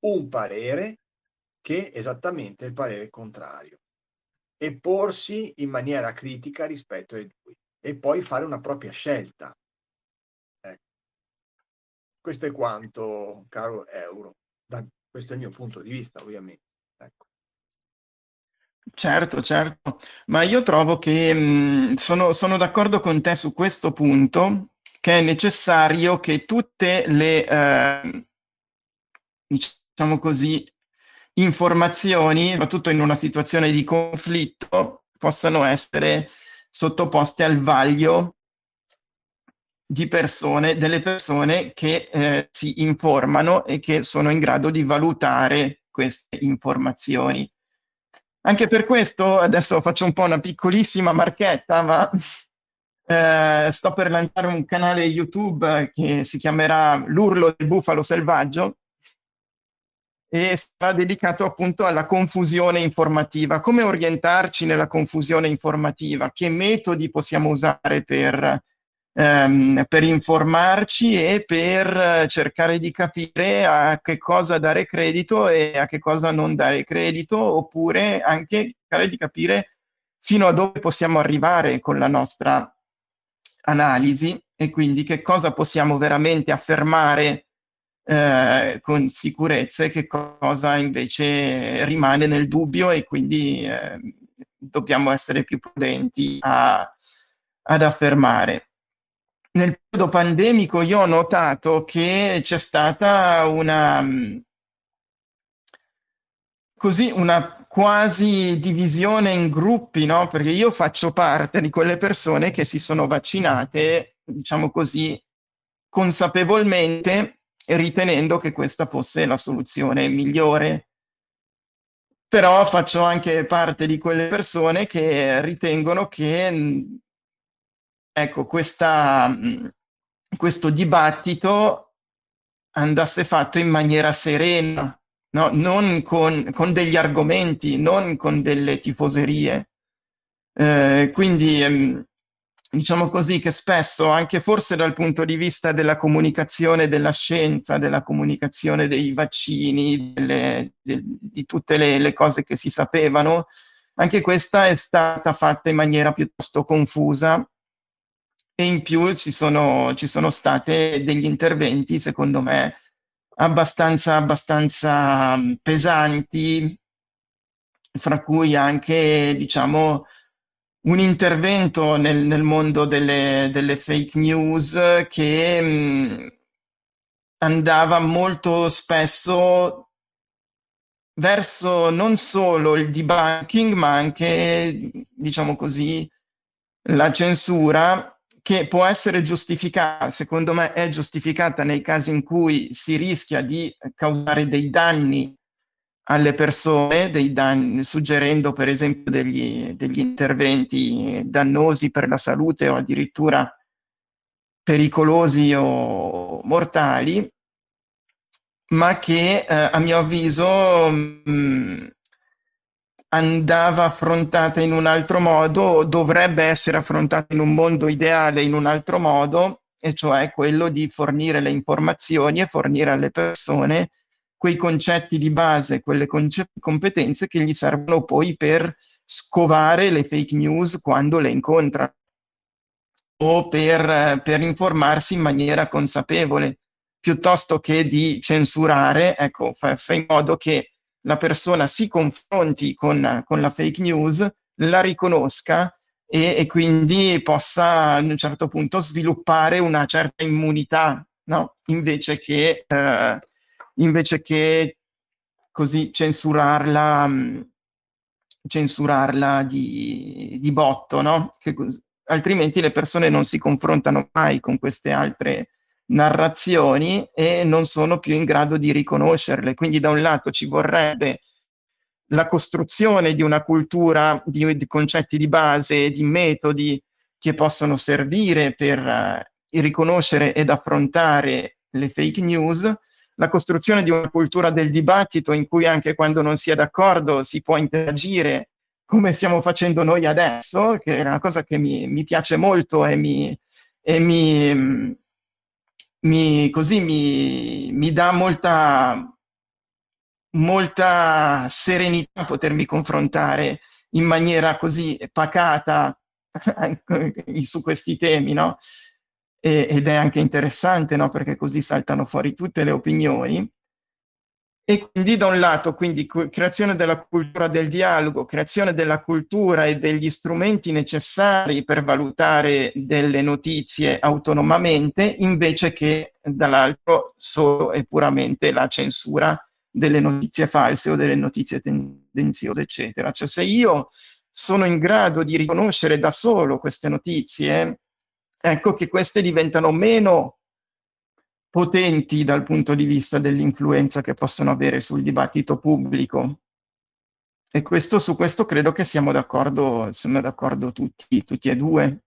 B: un parere che esattamente il parere contrario e porsi in maniera critica rispetto ai due e poi fare una propria scelta. Ecco. Questo è quanto, caro Euro. Da, questo è il mio punto di vista, ovviamente. Ecco.
A: Certo, certo, ma io trovo che mh, sono, sono d'accordo con te su questo punto, che è necessario che tutte le, eh, diciamo così, informazioni, soprattutto in una situazione di conflitto, possano essere sottoposte al vaglio di persone, delle persone che eh, si informano e che sono in grado di valutare queste informazioni. Anche per questo, adesso faccio un po' una piccolissima marchetta, ma eh, sto per lanciare un canale YouTube che si chiamerà L'urlo del bufalo selvaggio e sarà dedicato appunto alla confusione informativa. Come orientarci nella confusione informativa? Che metodi possiamo usare per ehm, per informarci e per cercare di capire a che cosa dare credito e a che cosa non dare credito, oppure anche cercare di capire fino a dove possiamo arrivare con la nostra analisi e quindi che cosa possiamo veramente affermare eh, con sicurezza e che cosa invece rimane nel dubbio e quindi eh, dobbiamo essere più prudenti a, ad affermare nel periodo pandemico io ho notato che c'è stata una mm, così una quasi divisione in gruppi, no? Perché io faccio parte di quelle persone che si sono vaccinate, diciamo così, consapevolmente ritenendo che questa fosse la soluzione migliore. Però faccio anche parte di quelle persone che ritengono che mm, ecco, questa, mm, questo dibattito andasse fatto in maniera serena, no? non con, con, degli argomenti, non con delle tifoserie. Eh, quindi ehm, diciamo così che spesso, anche forse dal punto di vista della comunicazione della scienza, della comunicazione dei vaccini, delle, de, di tutte le, le cose che si sapevano, anche questa è stata fatta in maniera piuttosto confusa. E in più ci sono, ci sono state degli interventi, secondo me, abbastanza, abbastanza pesanti, fra cui anche, diciamo, un intervento nel, nel mondo delle, delle, fake news che mh, mm, andava molto spesso verso non solo il debunking, ma anche, diciamo così, la censura che può essere giustificata, secondo me è giustificata nei casi in cui si rischia di causare dei danni alle persone, dei danni, suggerendo per esempio degli, degli interventi dannosi per la salute o addirittura pericolosi o mortali, ma che eh, a mio avviso mh, mm, andava affrontata in un altro modo, dovrebbe essere affrontata in un mondo ideale in un altro modo, e cioè quello di fornire le informazioni e fornire alle persone quei concetti di base, quelle conce- competenze che gli servono poi per scovare le fake news quando le incontrano o per, per informarsi in maniera consapevole. piuttosto che di censurare, ecco, fa, fa in modo che la persona si confronti con, con la fake news, la riconosca e, e, quindi possa a un certo punto sviluppare una certa immunità, no? invece, che, eh, invece che così censurarla, censurarla di, di botto, no? Che, altrimenti le persone non si confrontano mai con queste altre narrazioni e non sono più in grado di riconoscerle. Quindi da un lato ci vorrebbe la costruzione di una cultura di, di concetti di base, di metodi che possono servire per uh, riconoscere ed affrontare le fake news, la costruzione di una cultura del dibattito in cui anche quando non si è d'accordo si può interagire come stiamo facendo noi adesso, che è una cosa che mi, mi piace molto e mi, e mi, mi, così mi, dà molta, molta serenità potermi confrontare in maniera così pacata su questi temi, no? E, ed è anche interessante, no? Perché così saltano fuori tutte le opinioni. E quindi da un lato, quindi creazione della cultura del dialogo, creazione della cultura e degli strumenti necessari per valutare delle notizie autonomamente, invece che dall'altro solo e puramente la censura delle notizie false o delle notizie tendenziose, eccetera. Cioè se io sono in grado di riconoscere da solo queste notizie, ecco che queste diventano meno potenti dal punto di vista dell'influenza che possono avere sul dibattito pubblico. E questo, su questo credo che siamo d'accordo, siamo d'accordo tutti, tutti e due.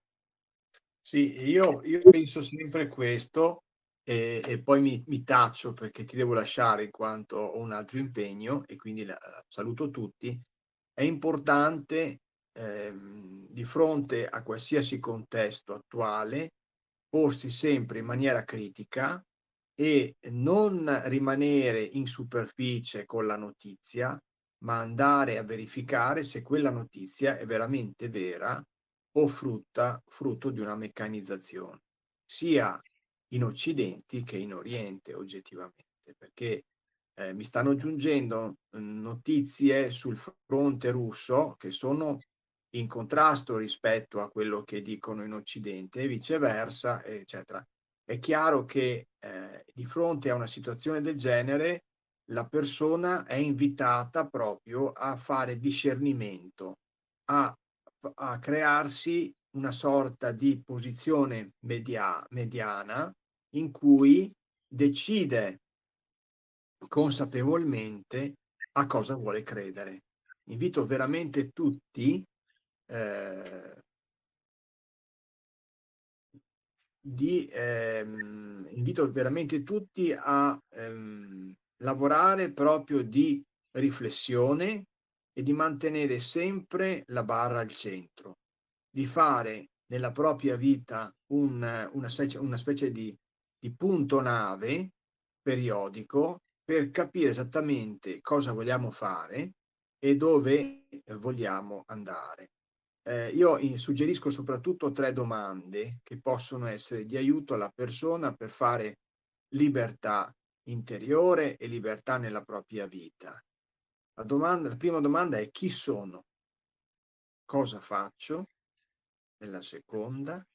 B: Sì, io, io penso sempre questo e, e poi mi, mi, taccio perché ti devo lasciare in quanto ho un altro impegno e quindi la, saluto tutti. È importante ehm, di fronte a qualsiasi contesto attuale porsi sempre in maniera critica e non rimanere in superficie con la notizia, ma andare a verificare se quella notizia è veramente vera o frutta, frutto di una meccanizzazione, sia in Occidente che in Oriente oggettivamente, perché eh, mi stanno giungendo mm, notizie sul fronte russo che sono in contrasto rispetto a quello che dicono in Occidente e viceversa, eccetera è chiaro che eh, di fronte a una situazione del genere la persona è invitata proprio a fare discernimento, a, a crearsi una sorta di posizione media, mediana in cui decide consapevolmente a cosa vuole credere. Invito veramente tutti eh, di ehm, invito veramente tutti a ehm, lavorare proprio di riflessione e di mantenere sempre la barra al centro, di fare nella propria vita un, una, specie, una specie di, di punto nave periodico per capire esattamente cosa vogliamo fare e dove vogliamo andare. Eh, io suggerisco soprattutto tre domande che possono essere di aiuto alla persona per fare libertà interiore e libertà nella propria vita. La, domanda, la prima domanda è chi sono? Cosa faccio? Nella seconda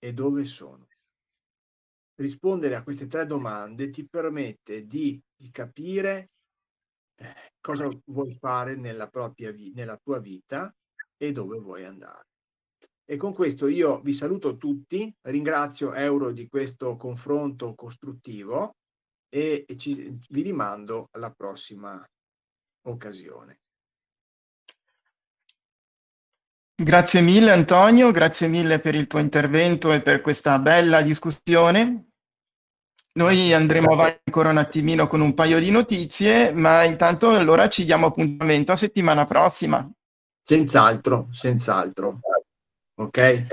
B: e dove sono? Rispondere a queste tre domande ti permette di, di capire eh, cosa vuoi fare nella, propria nella tua vita e dove vuoi andare. E con questo io vi saluto tutti, ringrazio Euro di questo confronto costruttivo e ci, vi rimando alla prossima occasione.
A: Grazie mille Antonio, grazie mille per il tuo intervento e per questa bella discussione. Noi andremo avanti ancora un attimino con un paio di notizie, ma intanto allora ci diamo appuntamento a settimana prossima.
B: Senz'altro, senz'altro. Ok?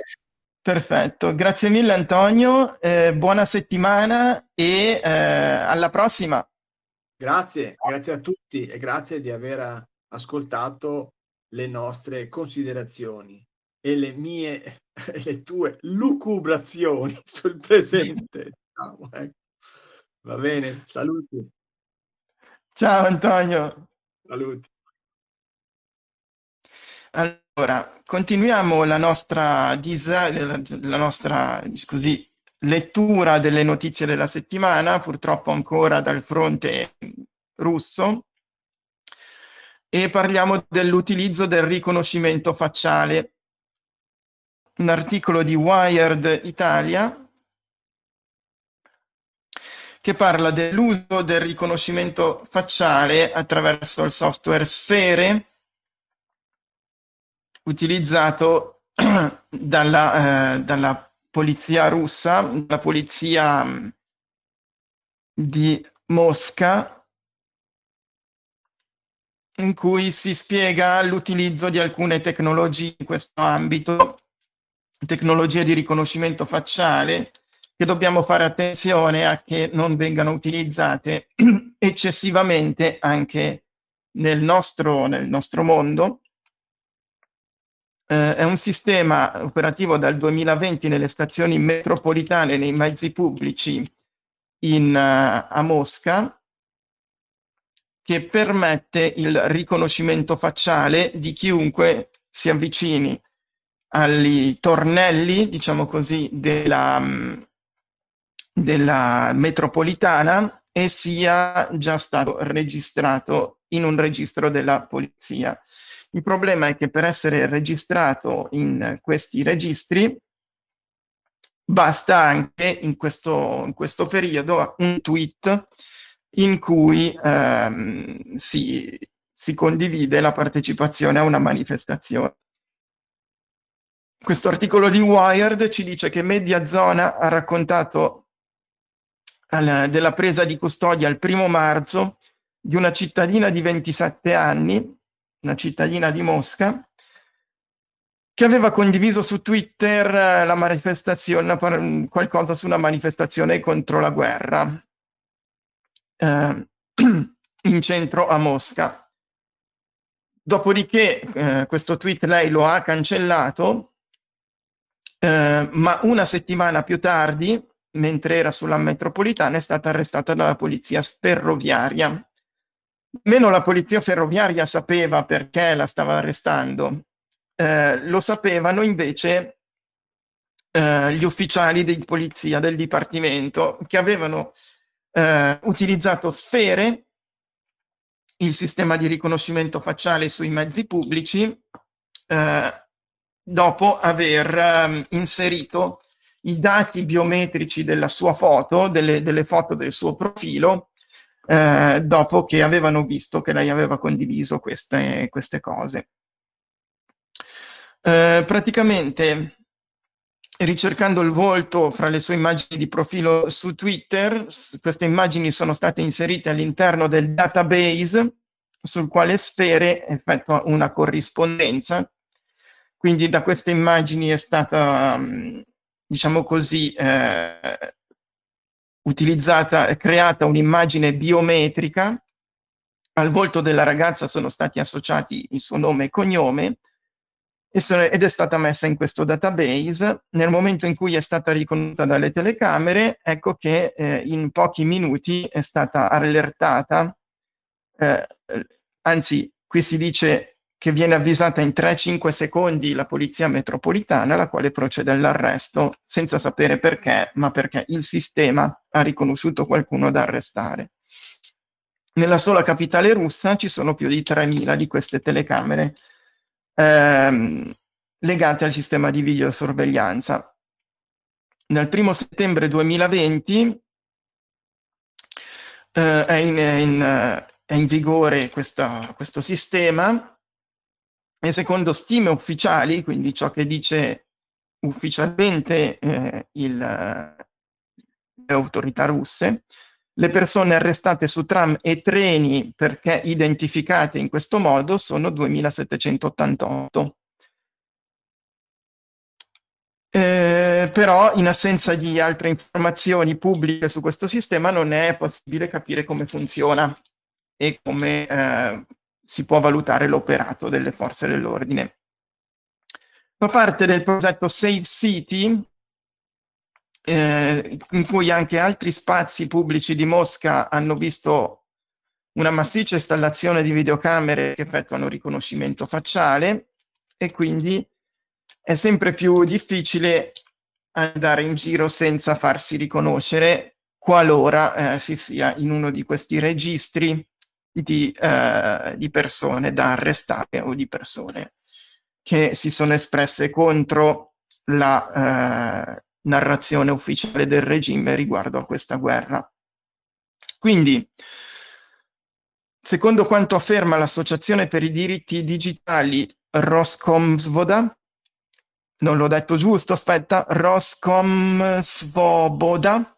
A: Perfetto, grazie mille Antonio, eh, buona settimana e eh, alla prossima.
B: Grazie, grazie a tutti e grazie di aver ascoltato le nostre considerazioni e le mie e le tue lucubrazioni sul presente. Diciamo, ecco. Va bene, saluti.
A: Ciao Antonio.
B: Saluti.
A: Allora, continuiamo la nostra, la nostra così, lettura delle notizie della settimana, purtroppo ancora dal fronte russo, e parliamo dell'utilizzo del riconoscimento facciale. Un articolo di Wired Italia che parla dell'uso del riconoscimento facciale attraverso il software Sfere utilizzato dalla, eh, dalla polizia russa, la polizia mm, di Mosca, in cui si spiega l'utilizzo di alcune tecnologie in questo ambito, tecnologie di riconoscimento facciale, che dobbiamo fare attenzione a che non vengano utilizzate eccessivamente anche nel nostro, nel nostro mondo eh, è un sistema operativo dal 2020 nelle stazioni metropolitane, nei mezzi pubblici in, uh, a Mosca, che permette il riconoscimento facciale di chiunque si avvicini ai tornelli, diciamo così, della, um, della metropolitana e sia già stato registrato in un registro della polizia. Il problema è che per essere registrato in questi registri basta anche in questo, in questo periodo un tweet in cui ehm, si, si condivide la partecipazione a una manifestazione. Questo articolo di Wired ci dice che Mediazona ha raccontato al, della presa di custodia il primo marzo di una cittadina di 27 anni una cittadina di Mosca, che aveva condiviso su Twitter eh, la manifestazione, qualcosa su una manifestazione contro la guerra eh, in centro a Mosca. Dopodiché eh, questo tweet lei lo ha cancellato, eh, ma una settimana più tardi, mentre era sulla metropolitana, è stata arrestata dalla polizia ferroviaria Meno la polizia ferroviaria sapeva perché la stava arrestando, eh, lo sapevano invece eh, gli ufficiali di polizia del dipartimento che avevano eh, utilizzato sfere, il sistema di riconoscimento facciale sui mezzi pubblici, eh, dopo aver ehm, inserito i dati biometrici della sua foto, delle, delle foto del suo profilo, eh, dopo che avevano visto che lei aveva condiviso queste, queste cose. Eh, praticamente ricercando il volto fra le sue immagini di profilo su Twitter, queste immagini sono state inserite all'interno del database sul quale Sfere effettua una corrispondenza. Quindi da queste immagini è stata, diciamo così, eh, utilizzata, creata un'immagine biometrica, al volto della ragazza sono stati associati il suo nome e cognome ed è stata messa in questo database. Nel momento in cui è stata riconosciuta dalle telecamere, ecco che eh, in pochi minuti è stata allertata, eh, anzi qui si dice che viene avvisata in 3-5 secondi la polizia metropolitana, la quale procede all'arresto senza sapere perché, ma perché il sistema ha riconosciuto qualcuno da arrestare. Nella sola capitale russa ci sono più di 3.000 di queste telecamere ehm, legate al sistema di videosorveglianza. Nel primo settembre 2020 eh, è, in, è, in, è, in, vigore questa, questo sistema e secondo stime ufficiali, quindi ciò che dice ufficialmente eh, il, le autorità russe, le persone arrestate su tram e treni perché identificate in questo modo sono 2788. Eh, però in assenza di altre informazioni pubbliche su questo sistema non è possibile capire come funziona e come eh, si può valutare l'operato delle forze dell'ordine. Fa parte del progetto Safe City eh, in cui anche altri spazi pubblici di Mosca hanno visto una massiccia installazione di videocamere che effettuano riconoscimento facciale e quindi è sempre più difficile andare in giro senza farsi riconoscere qualora eh, si sia in uno di questi registri di, eh, di, persone da arrestare o di persone che si sono espresse contro la eh, narrazione ufficiale del regime riguardo a questa guerra. Quindi, secondo quanto afferma l'Associazione per i diritti digitali Roskomsvoda, non l'ho detto giusto, aspetta, Roskomsvoboda,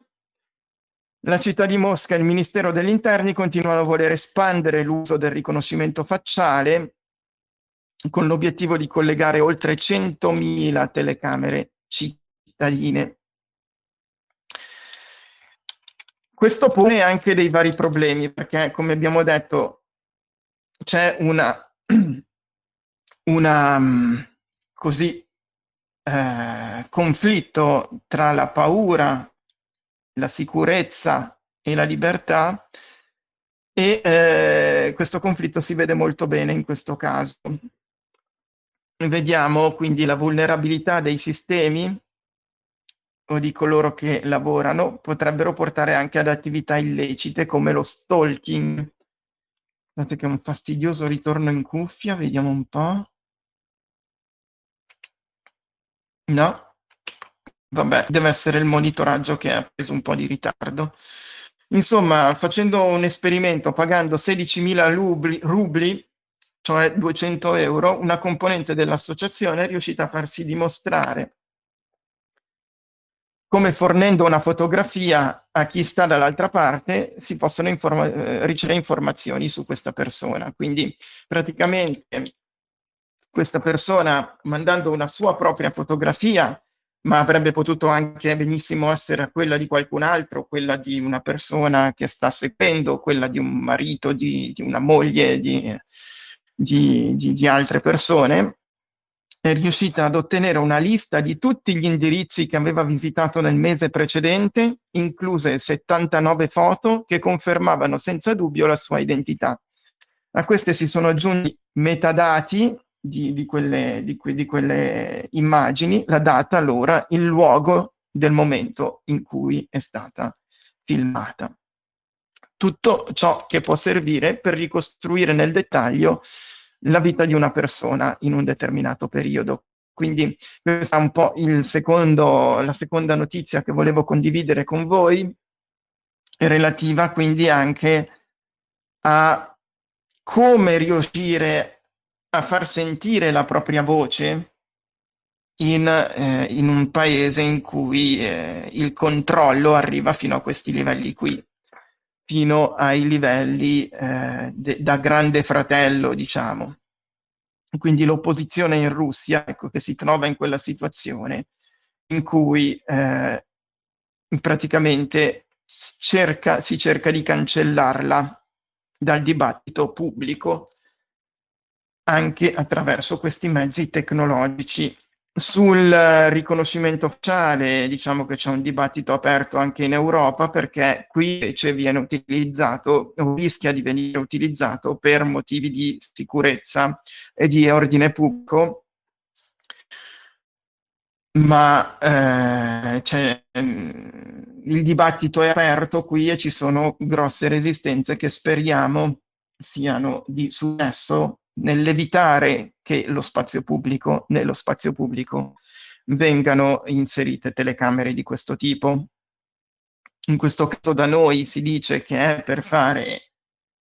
A: la città di Mosca e il Ministero degli Interni continuano a voler espandere l'uso del riconoscimento facciale con l'obiettivo di collegare oltre 100.000 telecamere cittadine. Questo pone anche dei vari problemi perché, come abbiamo detto, c'è una, una così eh, conflitto tra la paura la sicurezza e la libertà e eh, questo conflitto si vede molto bene in questo caso. Vediamo quindi la vulnerabilità dei sistemi o di coloro che lavorano potrebbero portare anche ad attività illecite come lo stalking. Guardate che è un fastidioso ritorno in cuffia, vediamo un po'. No, Vabbè, deve essere il monitoraggio che ha preso un po' di ritardo. Insomma, facendo un esperimento, pagando 16.000 rubli, rubli, cioè 200 euro, una componente dell'associazione è riuscita a farsi dimostrare come fornendo una fotografia a chi sta dall'altra parte si possono informa- eh, ricevere informazioni su questa persona. Quindi praticamente questa persona mandando una sua propria fotografia ma avrebbe potuto anche benissimo essere quella di qualcun altro, quella di una persona che sta seguendo, quella di un marito, di, di una moglie, di, di, di, altre persone. È riuscita ad ottenere una lista di tutti gli indirizzi che aveva visitato nel mese precedente, incluse 79 foto che confermavano senza dubbio la sua identità. A queste si sono aggiunti metadati di, di, quelle, di, di quelle immagini, la data, l'ora, il luogo del momento in cui è stata filmata. Tutto ciò che può servire per ricostruire nel dettaglio la vita di una persona in un determinato periodo. Quindi questa è un po' secondo, la seconda notizia che volevo condividere con voi, relativa quindi anche a come riuscire a far sentire la propria voce in, eh, in un paese in cui eh, il controllo arriva fino a questi livelli qui, fino ai livelli eh, de- da grande fratello, diciamo. Quindi l'opposizione in Russia, ecco, che si trova in quella situazione in cui eh, praticamente cerca, si cerca di cancellarla dal dibattito pubblico anche attraverso questi mezzi tecnologici. Sul riconoscimento facciale diciamo che c'è un dibattito aperto anche in Europa perché qui invece viene utilizzato o rischia di venire utilizzato per motivi di sicurezza e di ordine pubblico ma eh, il dibattito è aperto qui e ci sono grosse resistenze che speriamo siano di successo nell'evitare che lo spazio pubblico, nello spazio pubblico vengano inserite telecamere di questo tipo. In questo caso da noi si dice che è per fare,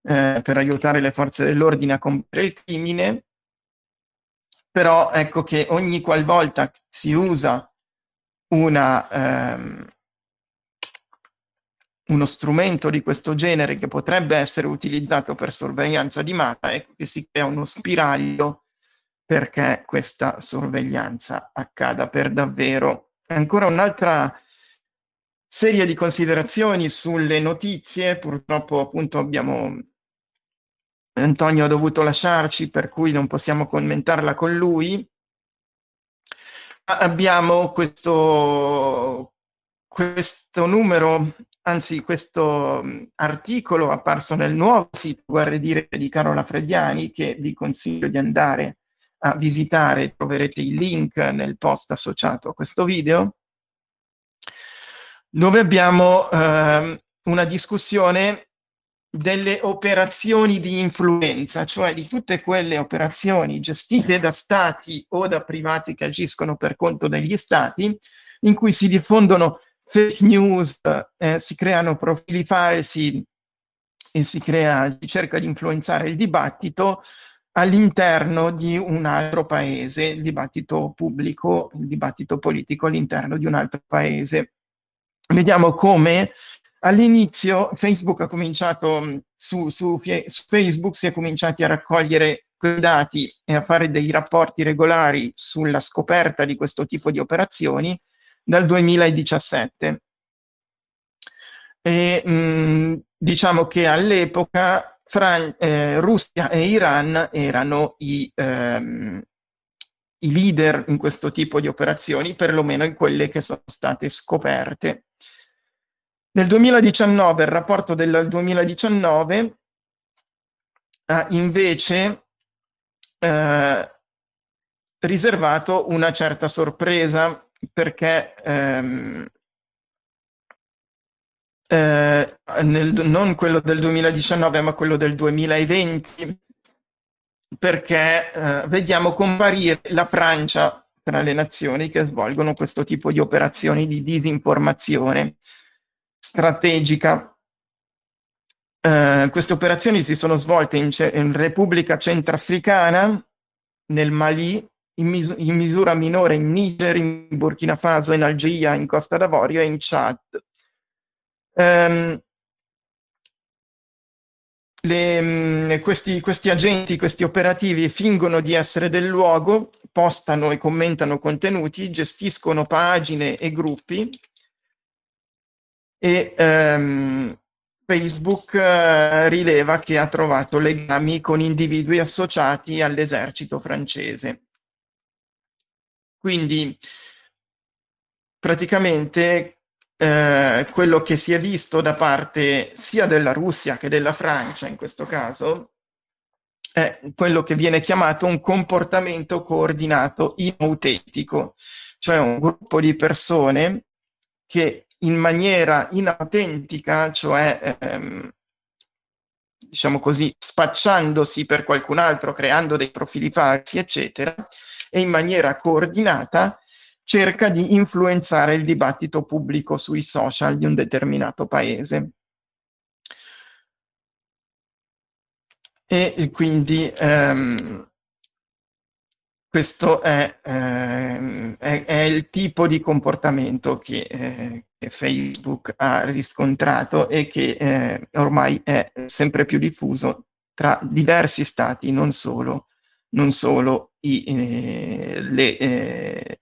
A: eh, per aiutare le forze dell'ordine a compiere il crimine, però ecco che ogni qualvolta si usa una, ehm, uno strumento di questo genere che potrebbe essere utilizzato per sorveglianza di massa, ecco che si crea uno spiraglio perché questa sorveglianza accada per davvero. Ancora un'altra serie di considerazioni sulle notizie, purtroppo appunto abbiamo Antonio ha dovuto lasciarci per cui non possiamo commentarla con lui. Abbiamo questo questo numero, anzi questo articolo apparso nel nuovo sito Guerre dire di Carola Frediani, che vi consiglio di andare a visitare, troverete il link nel post associato a questo video, dove abbiamo eh, una discussione delle operazioni di influenza, cioè di tutte quelle operazioni gestite da stati o da privati che agiscono per conto degli stati, in cui si diffondono fake news, eh, si creano profili falsi e si, crea, si cerca di influenzare il dibattito all'interno di un altro paese, il dibattito pubblico, il dibattito politico all'interno di un altro paese. Vediamo come all'inizio Facebook ha cominciato, su, su, su Facebook si è cominciati a raccogliere quei dati e a fare dei rapporti regolari sulla scoperta di questo tipo di operazioni dal 2017. E, mh, mm, diciamo che all'epoca Fran- eh, Russia e Iran erano i, ehm, i leader in questo tipo di operazioni, perlomeno in quelle che sono state scoperte. Nel 2019, il rapporto del 2019 ha invece eh, riservato una certa sorpresa perché ehm, eh, nel, non quello del 2019 ma quello del 2020 perché eh, vediamo comparire la Francia tra le nazioni che svolgono questo tipo di operazioni di disinformazione strategica. Eh, queste operazioni si sono svolte in, in Repubblica Centrafricana, nel Mali, in, mis- in, misura minore in Niger, in Burkina Faso, in Algeria, in Costa d'Avorio e in Chad. Um, le, mm, questi, questi, agenti, questi operativi fingono di essere del luogo, postano e commentano contenuti, gestiscono pagine e gruppi e um, Facebook uh, rileva che ha trovato legami con individui associati all'esercito francese. Quindi praticamente eh, quello che si è visto da parte sia della Russia che della Francia in questo caso è quello che viene chiamato un comportamento coordinato inautentico, cioè un gruppo di persone che in maniera inautentica, cioè ehm, diciamo così, spacciandosi per qualcun altro, creando dei profili falsi, eccetera, e in maniera coordinata cerca di influenzare il dibattito pubblico sui social di un determinato paese. E quindi ehm, questo è, ehm, è, è, il tipo di comportamento che, eh, che, Facebook ha riscontrato e che eh, ormai è sempre più diffuso tra diversi stati, non solo, non solo i, eh, le, eh,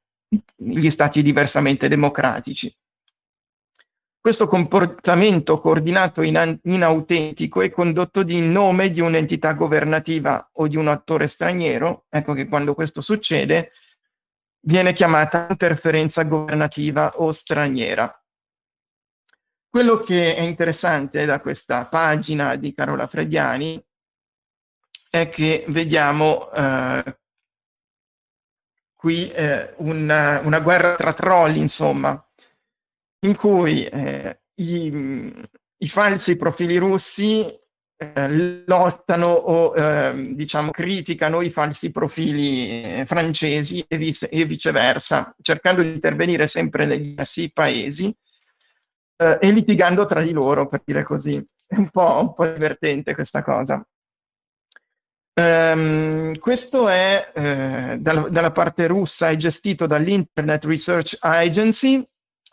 A: gli stati diversamente democratici. Questo comportamento coordinato in, inautentico è condotto in nome di un'entità governativa o di un attore straniero. Ecco che quando questo succede viene chiamata interferenza governativa o straniera. Quello che è interessante da questa pagina di Carola Frediani è che vediamo eh, qui eh, una, una, guerra tra troll, insomma, in cui eh, i, i, falsi profili russi eh, lottano o ehm, diciamo criticano i falsi profili eh, francesi e, vice, e, viceversa, cercando di intervenire sempre negli diversi paesi eh, e litigando tra di loro, per dire così. È un po', un po divertente questa cosa. Um, questo è eh, dalla, dalla, parte russa, è gestito dall'Internet Research Agency,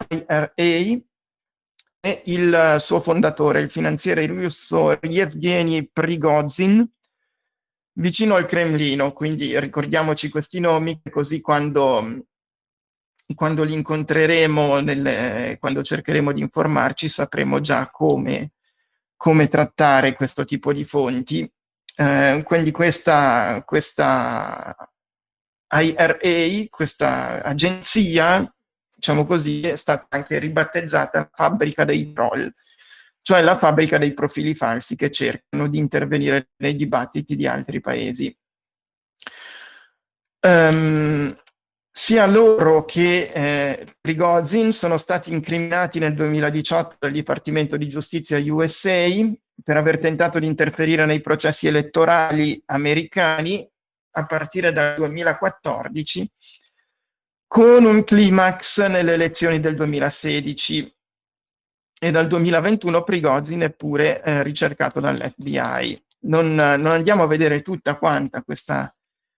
A: IRA, e il suo fondatore, il finanziere russo Yevgeny Prigozhin, vicino al Cremlino, quindi ricordiamoci questi nomi, così quando, quando li incontreremo, nelle, quando cercheremo di informarci, sapremo già come, come trattare questo tipo di fonti eh, quindi questa, questa IRA, questa agenzia, diciamo così, è stata anche ribattezzata fabbrica dei troll, cioè la fabbrica dei profili falsi che cercano di intervenire nei dibattiti di altri paesi. Um, sia loro che eh, Prigozhin sono stati incriminati nel 2018 dal Dipartimento di Giustizia USA per aver tentato di interferire nei processi elettorali americani a partire dal 2014 con un climax nelle elezioni del 2016 e dal 2021 Prigozhin è pure eh, ricercato dall'FBI. Non, non, andiamo a vedere tutta quanta questa,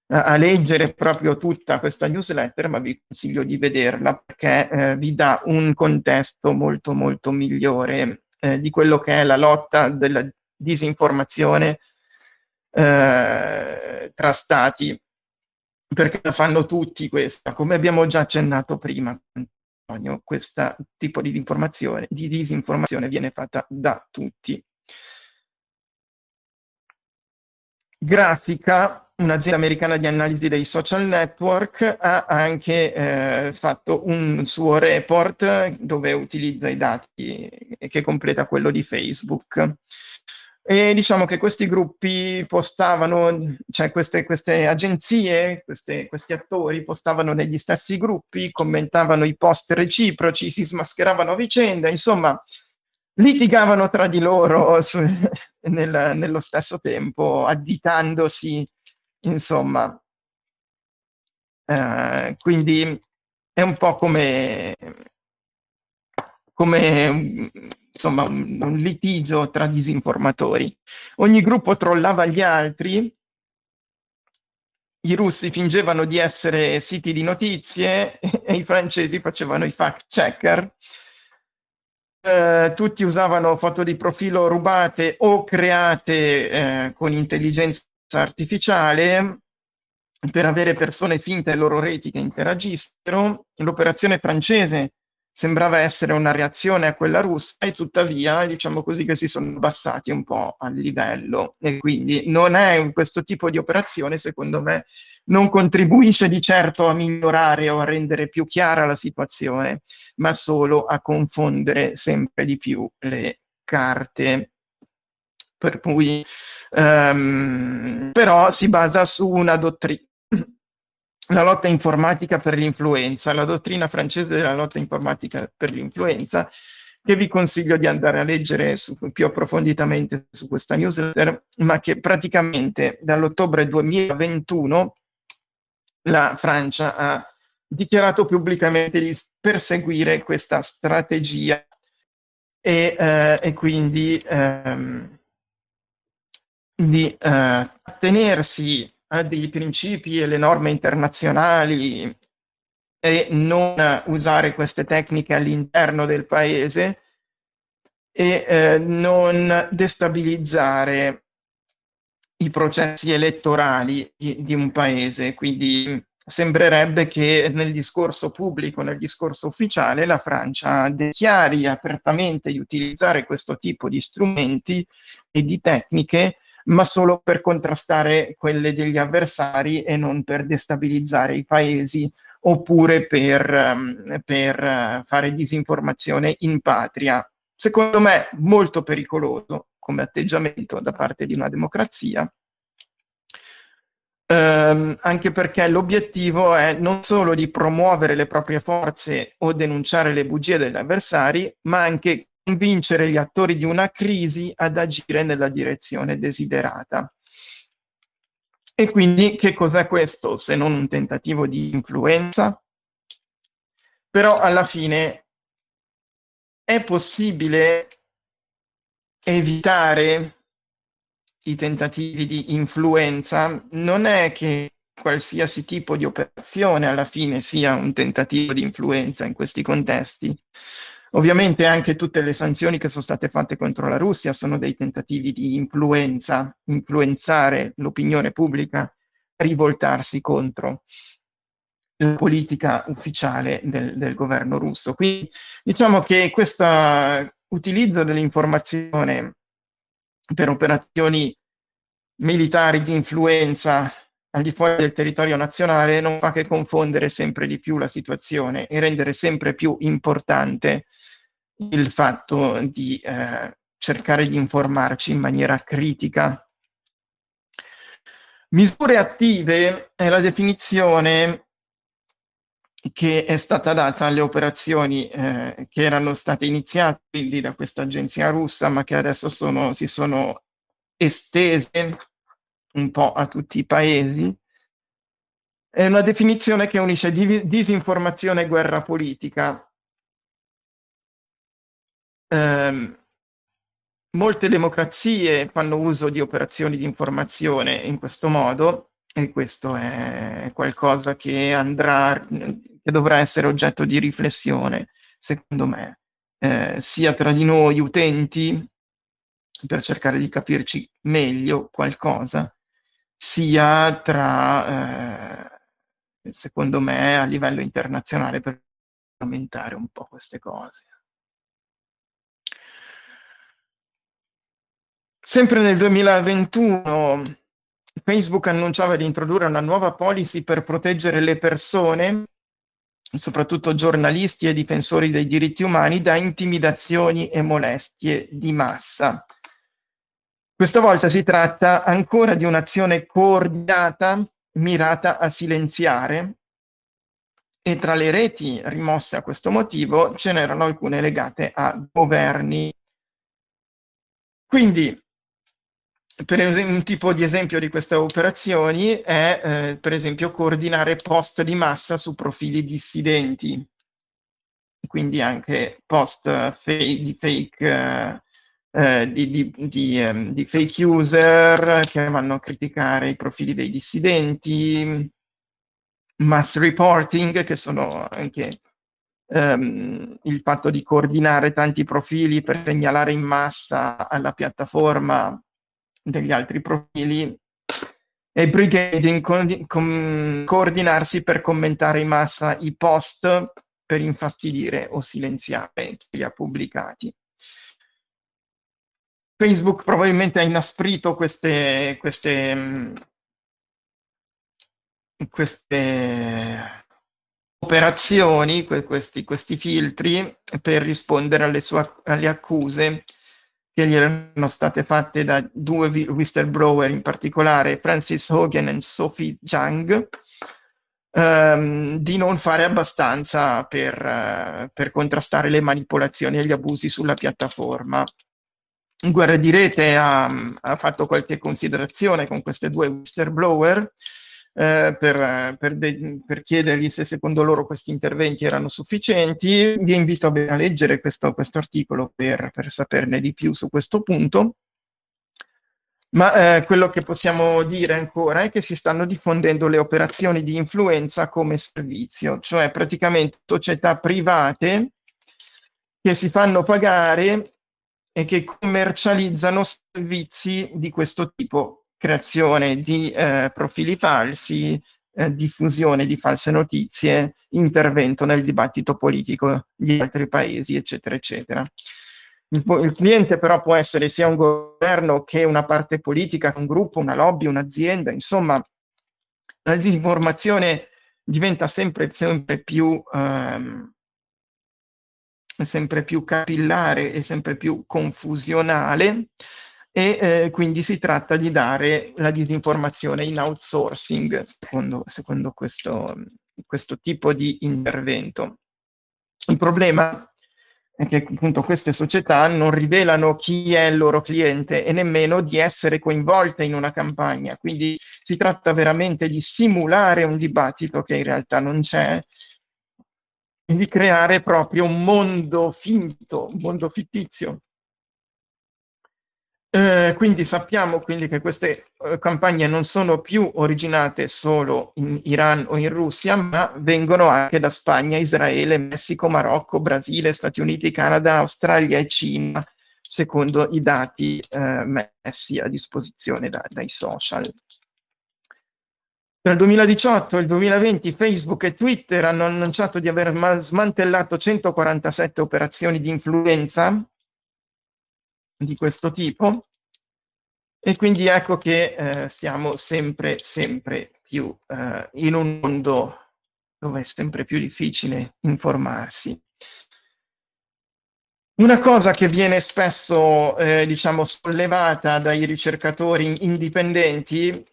A: a leggere proprio tutta questa newsletter, ma vi consiglio di vederla perché eh, vi dà un contesto molto molto migliore eh, di quello che è la lotta della disinformazione eh, tra stati perché la fanno tutti questa, come abbiamo già accennato prima, Antonio, questo tipo di di disinformazione viene fatta da tutti. Grafica, un'azienda americana di analisi dei social network, ha anche eh, fatto un suo report dove utilizza i dati che completa quello di Facebook. E diciamo che questi gruppi postavano, cioè queste, queste agenzie, queste, questi attori postavano negli stessi gruppi, commentavano i post reciproci, si smascheravano a vicenda, insomma, litigavano tra di loro su, nel, nello stesso tempo, additandosi, insomma. Uh, quindi è un po' come, come insomma un, un litigio tra disinformatori. Ogni gruppo trollava gli altri, i russi fingevano di essere siti di notizie e i francesi facevano i fact checker. Eh, tutti usavano foto di profilo rubate o create eh, con intelligenza artificiale per avere persone finte ai loro reti che interagissero. L'operazione francese sembrava essere una reazione a quella russa e tuttavia diciamo così che si sono abbassati un po' al livello e quindi non è questo tipo di operazione secondo me non contribuisce di certo a migliorare o a rendere più chiara la situazione ma solo a confondere sempre di più le carte per cui um, però si basa su una dottrina la lotta informatica per l'influenza, la dottrina francese della lotta informatica per l'influenza, che vi consiglio di andare a leggere su, più approfonditamente su questa newsletter, ma che praticamente dall'ottobre 2021 la Francia ha dichiarato pubblicamente di perseguire questa strategia e, eh, e quindi ehm, di eh, attenersi a dei principi e le norme internazionali e non usare queste tecniche all'interno del paese e eh, non destabilizzare i processi elettorali di, di, un paese. Quindi sembrerebbe che nel discorso pubblico, nel discorso ufficiale, la Francia dichiari apertamente di utilizzare questo tipo di strumenti e di tecniche ma solo per contrastare quelle degli avversari e non per destabilizzare i paesi oppure per, um, per uh, fare disinformazione in patria. Secondo me molto pericoloso come atteggiamento da parte di una democrazia, Um, anche perché l'obiettivo è non solo di promuovere le proprie forze o denunciare le bugie degli avversari, ma anche convincere gli attori di una crisi ad agire nella direzione desiderata. E quindi che cos'è questo se non un tentativo di influenza? Però alla fine è possibile evitare i tentativi di influenza? Non è che qualsiasi tipo di operazione alla fine sia un tentativo di influenza in questi contesti. Ovviamente anche tutte le sanzioni che sono state fatte contro la Russia sono dei tentativi di influenza, influenzare l'opinione pubblica, rivoltarsi contro la politica ufficiale del, del governo russo. Quindi diciamo che questo utilizzo dell'informazione per operazioni militari di influenza al di fuori del territorio nazionale non fa che confondere sempre di più la situazione e rendere sempre più importante il fatto di eh, cercare di informarci in maniera critica. Misure attive è la definizione che è stata data alle operazioni eh, che erano state iniziate quindi da questa agenzia russa, ma che adesso sono, si sono estese un po' a tutti i paesi. È una definizione che unisce disinformazione e guerra politica. Eh, molte democrazie fanno uso di operazioni di informazione in questo modo e questo è qualcosa che andrà, che dovrà essere oggetto di riflessione, secondo me, eh, sia tra di noi utenti, per cercare di capirci meglio qualcosa, sia tra, eh, secondo me, a livello internazionale per aumentare un po' queste cose. Sempre nel 2021 Facebook annunciava di introdurre una nuova policy per proteggere le persone, soprattutto giornalisti e difensori dei diritti umani, da intimidazioni e molestie di massa. Questa volta si tratta ancora di un'azione coordinata mirata a silenziare e tra le reti rimosse a questo motivo ce n'erano alcune legate a governi. Quindi per esempio, un tipo di esempio di queste operazioni è, eh, per esempio, coordinare post di massa su profili dissidenti, quindi anche post fake, di, fake, eh, di, di, di, um, di fake user che vanno a criticare i profili dei dissidenti, mass reporting, che sono anche um, il fatto di coordinare tanti profili per segnalare in massa alla piattaforma degli altri profili e brigading con, con, coordinarsi per commentare in massa i post per infastidire o silenziare chi li ha pubblicati. Facebook probabilmente ha inasprito queste, queste, queste operazioni, questi, questi, filtri per rispondere alle, sue, alle accuse che gli erano state fatte da due whistleblower, in particolare Francis Hogan e Sophie Zhang, ehm, di non fare abbastanza per, uh, per, contrastare le manipolazioni e gli abusi sulla piattaforma. Guerra di Rete ha, ha fatto qualche considerazione con queste due whistleblower, eh, per, per, de- per, chiedergli se secondo loro questi interventi erano sufficienti. Vi invito a, leggere questo, questo articolo per, per, saperne di più su questo punto. Ma eh, quello che possiamo dire ancora è che si stanno diffondendo le operazioni di influenza come servizio, cioè praticamente società private che si fanno pagare e che commercializzano servizi di questo tipo creazione di eh, profili falsi, eh, diffusione di false notizie, intervento nel dibattito politico di altri paesi, eccetera, eccetera. Il, il, cliente però può essere sia un governo che una parte politica, un gruppo, una lobby, un'azienda, insomma, la disinformazione diventa sempre, sempre più... Ehm, sempre più capillare e sempre più confusionale e eh, quindi si tratta di dare la disinformazione in outsourcing secondo, secondo questo, questo tipo di intervento. Il problema è che appunto queste società non rivelano chi è il loro cliente e nemmeno di essere coinvolte in una campagna, quindi si tratta veramente di simulare un dibattito che in realtà non c'è di creare proprio un mondo finto, un mondo fittizio eh, quindi sappiamo quindi che queste eh, campagne non sono più originate solo in Iran o in Russia, ma vengono anche da Spagna, Israele, Messico, Marocco, Brasile, Stati Uniti, Canada, Australia e Cina, secondo i dati eh, messi a disposizione da, dai social. Tra il 2018 e il 2020 Facebook e Twitter hanno annunciato di aver smantellato 147 operazioni di influenza di questo tipo e quindi ecco che eh, siamo sempre, sempre più eh, in un mondo dove è sempre più difficile informarsi. Una cosa che viene spesso, eh, diciamo, sollevata dai ricercatori indipendenti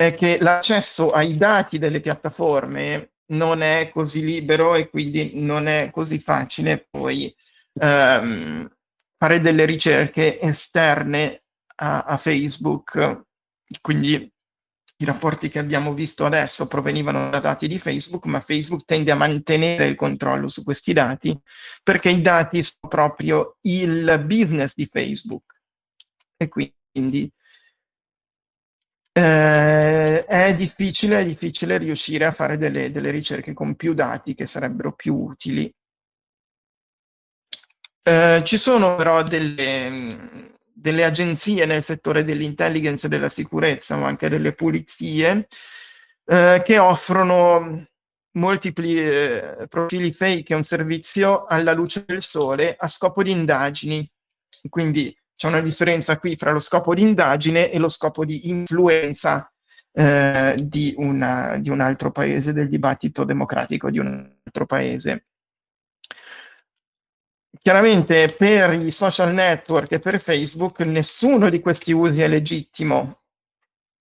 A: è che l'accesso ai dati delle piattaforme non è così libero e quindi non è così facile poi ehm, fare delle ricerche esterne a, a Facebook. Quindi i rapporti che abbiamo visto adesso provenivano da dati di Facebook, ma Facebook tende a mantenere il controllo su questi dati perché i dati sono proprio il business di Facebook. E quindi eh, è, difficile, è difficile riuscire a fare delle, delle ricerche con più dati che sarebbero più utili. Eh, ci sono però delle, delle agenzie nel settore dell'intelligence e della sicurezza, ma anche delle pulizie, eh, che offrono multipli eh, profili fake e un servizio alla luce del sole a scopo di indagini. Quindi c'è una differenza qui fra lo scopo di indagine e lo scopo di influenza eh, di, una, di un altro paese, del dibattito democratico di un altro paese. Chiaramente per i social network e per Facebook nessuno di questi usi è legittimo.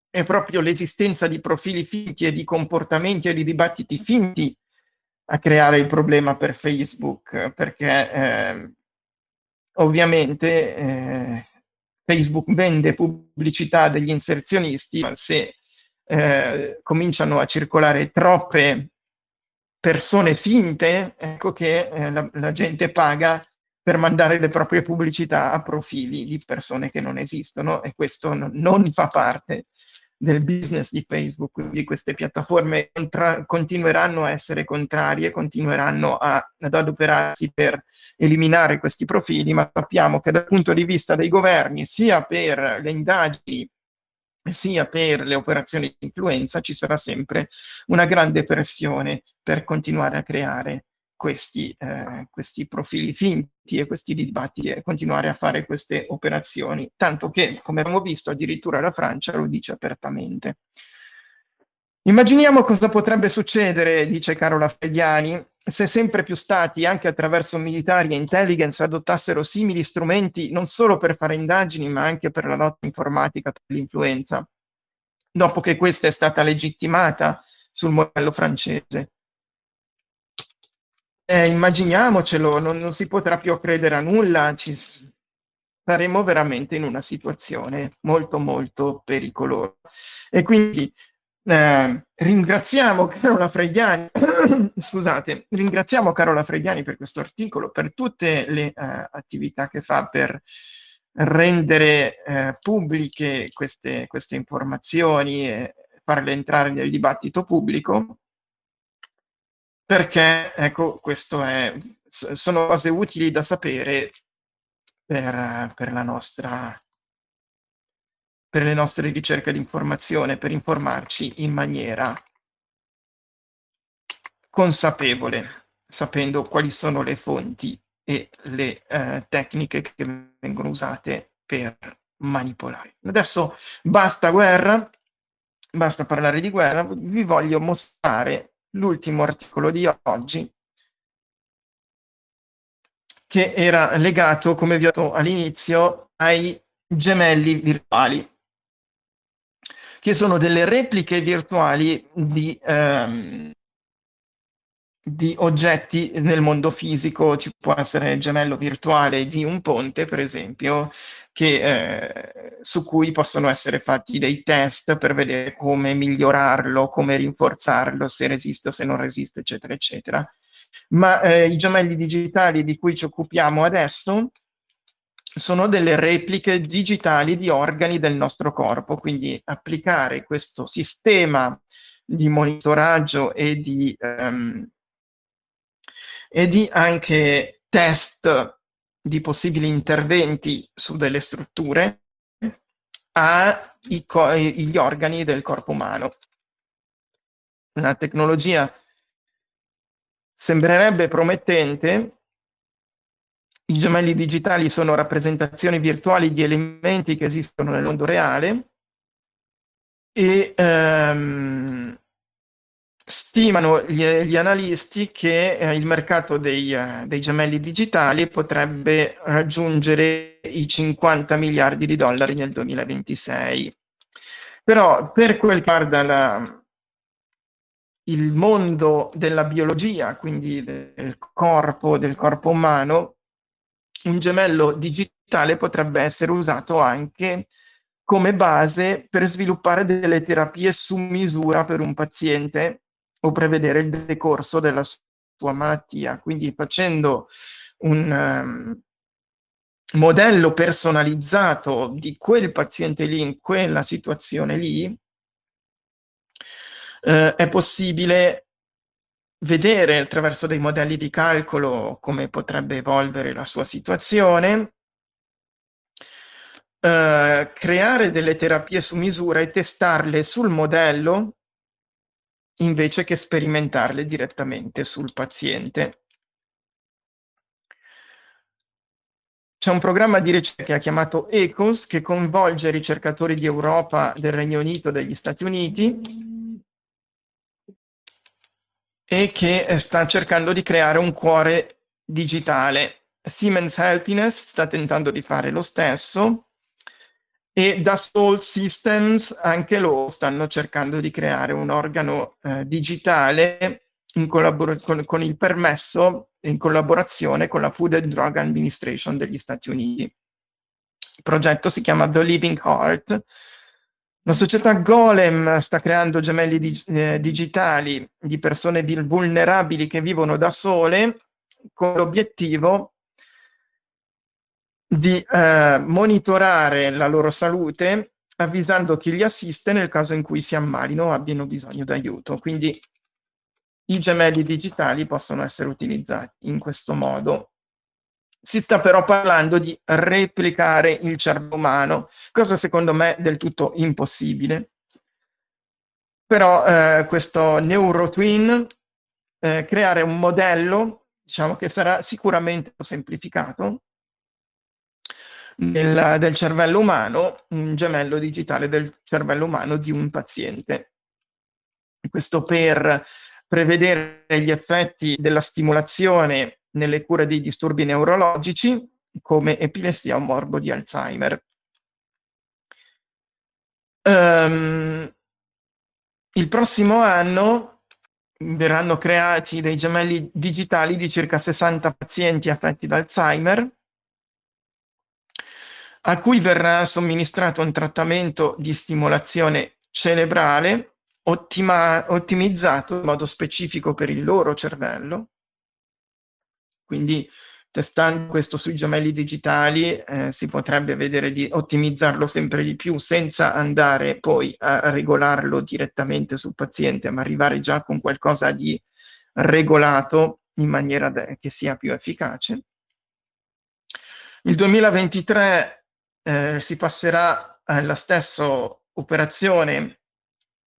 A: È proprio l'esistenza di profili finti e di comportamenti e di dibattiti finti a creare il problema per Facebook, perché eh, ovviamente eh, Facebook vende pubblicità degli inserzionisti, ma se eh, cominciano a circolare troppe persone finte, ecco che eh, la, la, gente paga per mandare le proprie pubblicità a profili di persone che non esistono e questo non, fa parte del business di Facebook, quindi queste piattaforme contra- continueranno a essere contrarie, continueranno a, ad adoperarsi per eliminare questi profili, ma sappiamo che dal punto di vista dei governi, sia per le indagini sia per le operazioni di influenza ci sarà sempre una grande pressione per continuare a creare questi, eh, questi profili finti e questi dibattiti e continuare a fare queste operazioni, tanto che, come abbiamo visto, addirittura la Francia lo dice apertamente. Immaginiamo cosa potrebbe succedere, dice Carola Frediani, se sempre più stati, anche attraverso militari e intelligence, adottassero simili strumenti non solo per fare indagini, ma anche per la lotta informatica, per l'influenza, dopo che questa è stata legittimata sul modello francese. Eh, immaginiamocelo, non, non, si potrà più credere a nulla, ci saremo veramente in una situazione molto molto pericolosa. E quindi eh, ringraziamo Carola Frediani, scusate, ringraziamo Carola Frediani per questo articolo, per tutte le eh, attività che fa per rendere eh, pubbliche queste, queste informazioni e farle entrare nel dibattito pubblico perché ecco, questo è, sono cose utili da sapere per, per, la nostra, per le nostre ricerche di informazione, per informarci in maniera consapevole, sapendo quali sono le fonti e le eh, tecniche che vengono usate per manipolare. Adesso basta guerra, basta parlare di guerra, vi voglio mostrare l'ultimo articolo di oggi che era legato, come vi ho detto all'inizio, ai gemelli virtuali, che sono delle repliche virtuali di, ehm, di oggetti nel mondo fisico. Ci può essere il gemello virtuale di un ponte, per esempio, che, eh, su cui possono essere fatti dei test per vedere come migliorarlo, come rinforzarlo, se resiste se non resiste, eccetera, eccetera. Ma eh, i gemelli digitali di cui ci occupiamo adesso sono delle repliche digitali di organi del nostro corpo, quindi applicare questo sistema di monitoraggio e di, um, e di anche test di possibili interventi su delle strutture agli organi del corpo umano. La tecnologia sembrerebbe promettente, i gemelli digitali sono rappresentazioni virtuali di elementi che esistono nel mondo reale e ehm, stimano gli, gli, analisti che eh, il mercato dei, eh, dei, gemelli digitali potrebbe raggiungere i 50 miliardi di dollari nel 2026. Però per quel che riguarda la, il mondo della biologia, quindi del corpo, del corpo umano, un gemello digitale potrebbe essere usato anche come base per sviluppare delle terapie su misura per un paziente o prevedere il decorso della sua malattia. Quindi facendo un um, modello personalizzato di quel paziente lì in quella situazione lì, eh, è possibile vedere attraverso dei modelli di calcolo come potrebbe evolvere la sua situazione, eh, creare delle terapie su misura e testarle sul modello invece che sperimentarle direttamente sul paziente. C'è un programma di ricerca chiamato ECOS che coinvolge ricercatori di Europa, del Regno Unito, degli Stati Uniti e che eh, sta cercando di creare un cuore digitale. Siemens Healthiness sta tentando di fare lo stesso e da Soul Systems anche loro stanno cercando di creare un organo eh, digitale collabor- con, con, il permesso in collaborazione con la Food and Drug Administration degli Stati Uniti. Il progetto si chiama The Living Heart. La società Golem sta creando gemelli di, eh, digitali di persone vulnerabili che vivono da sole con l'obiettivo di eh, monitorare la loro salute avvisando chi li assiste nel caso in cui si ammalino o abbiano bisogno d'aiuto. Quindi i gemelli digitali possono essere utilizzati in questo modo. Si sta però parlando di replicare il cervello umano, cosa secondo me del tutto impossibile. Però eh, questo neurotwin, eh, creare un modello, diciamo che sarà sicuramente semplificato, del, del cervello umano, un gemello digitale del cervello umano di un paziente. Questo per prevedere gli effetti della stimolazione nelle cure dei disturbi neurologici come epilessia o morbo di Alzheimer. Um, il prossimo anno verranno creati dei gemelli digitali di circa 60 pazienti affetti da Alzheimer a cui verrà somministrato un trattamento di stimolazione cerebrale ottima, ottimizzato in modo specifico per il loro cervello. Quindi testando questo sui gemelli digitali eh, si potrebbe vedere di ottimizzarlo sempre di più senza andare poi a regolarlo direttamente sul paziente, ma arrivare già con qualcosa di regolato in maniera che sia più efficace. Il 2023 eh, si passerà alla stessa operazione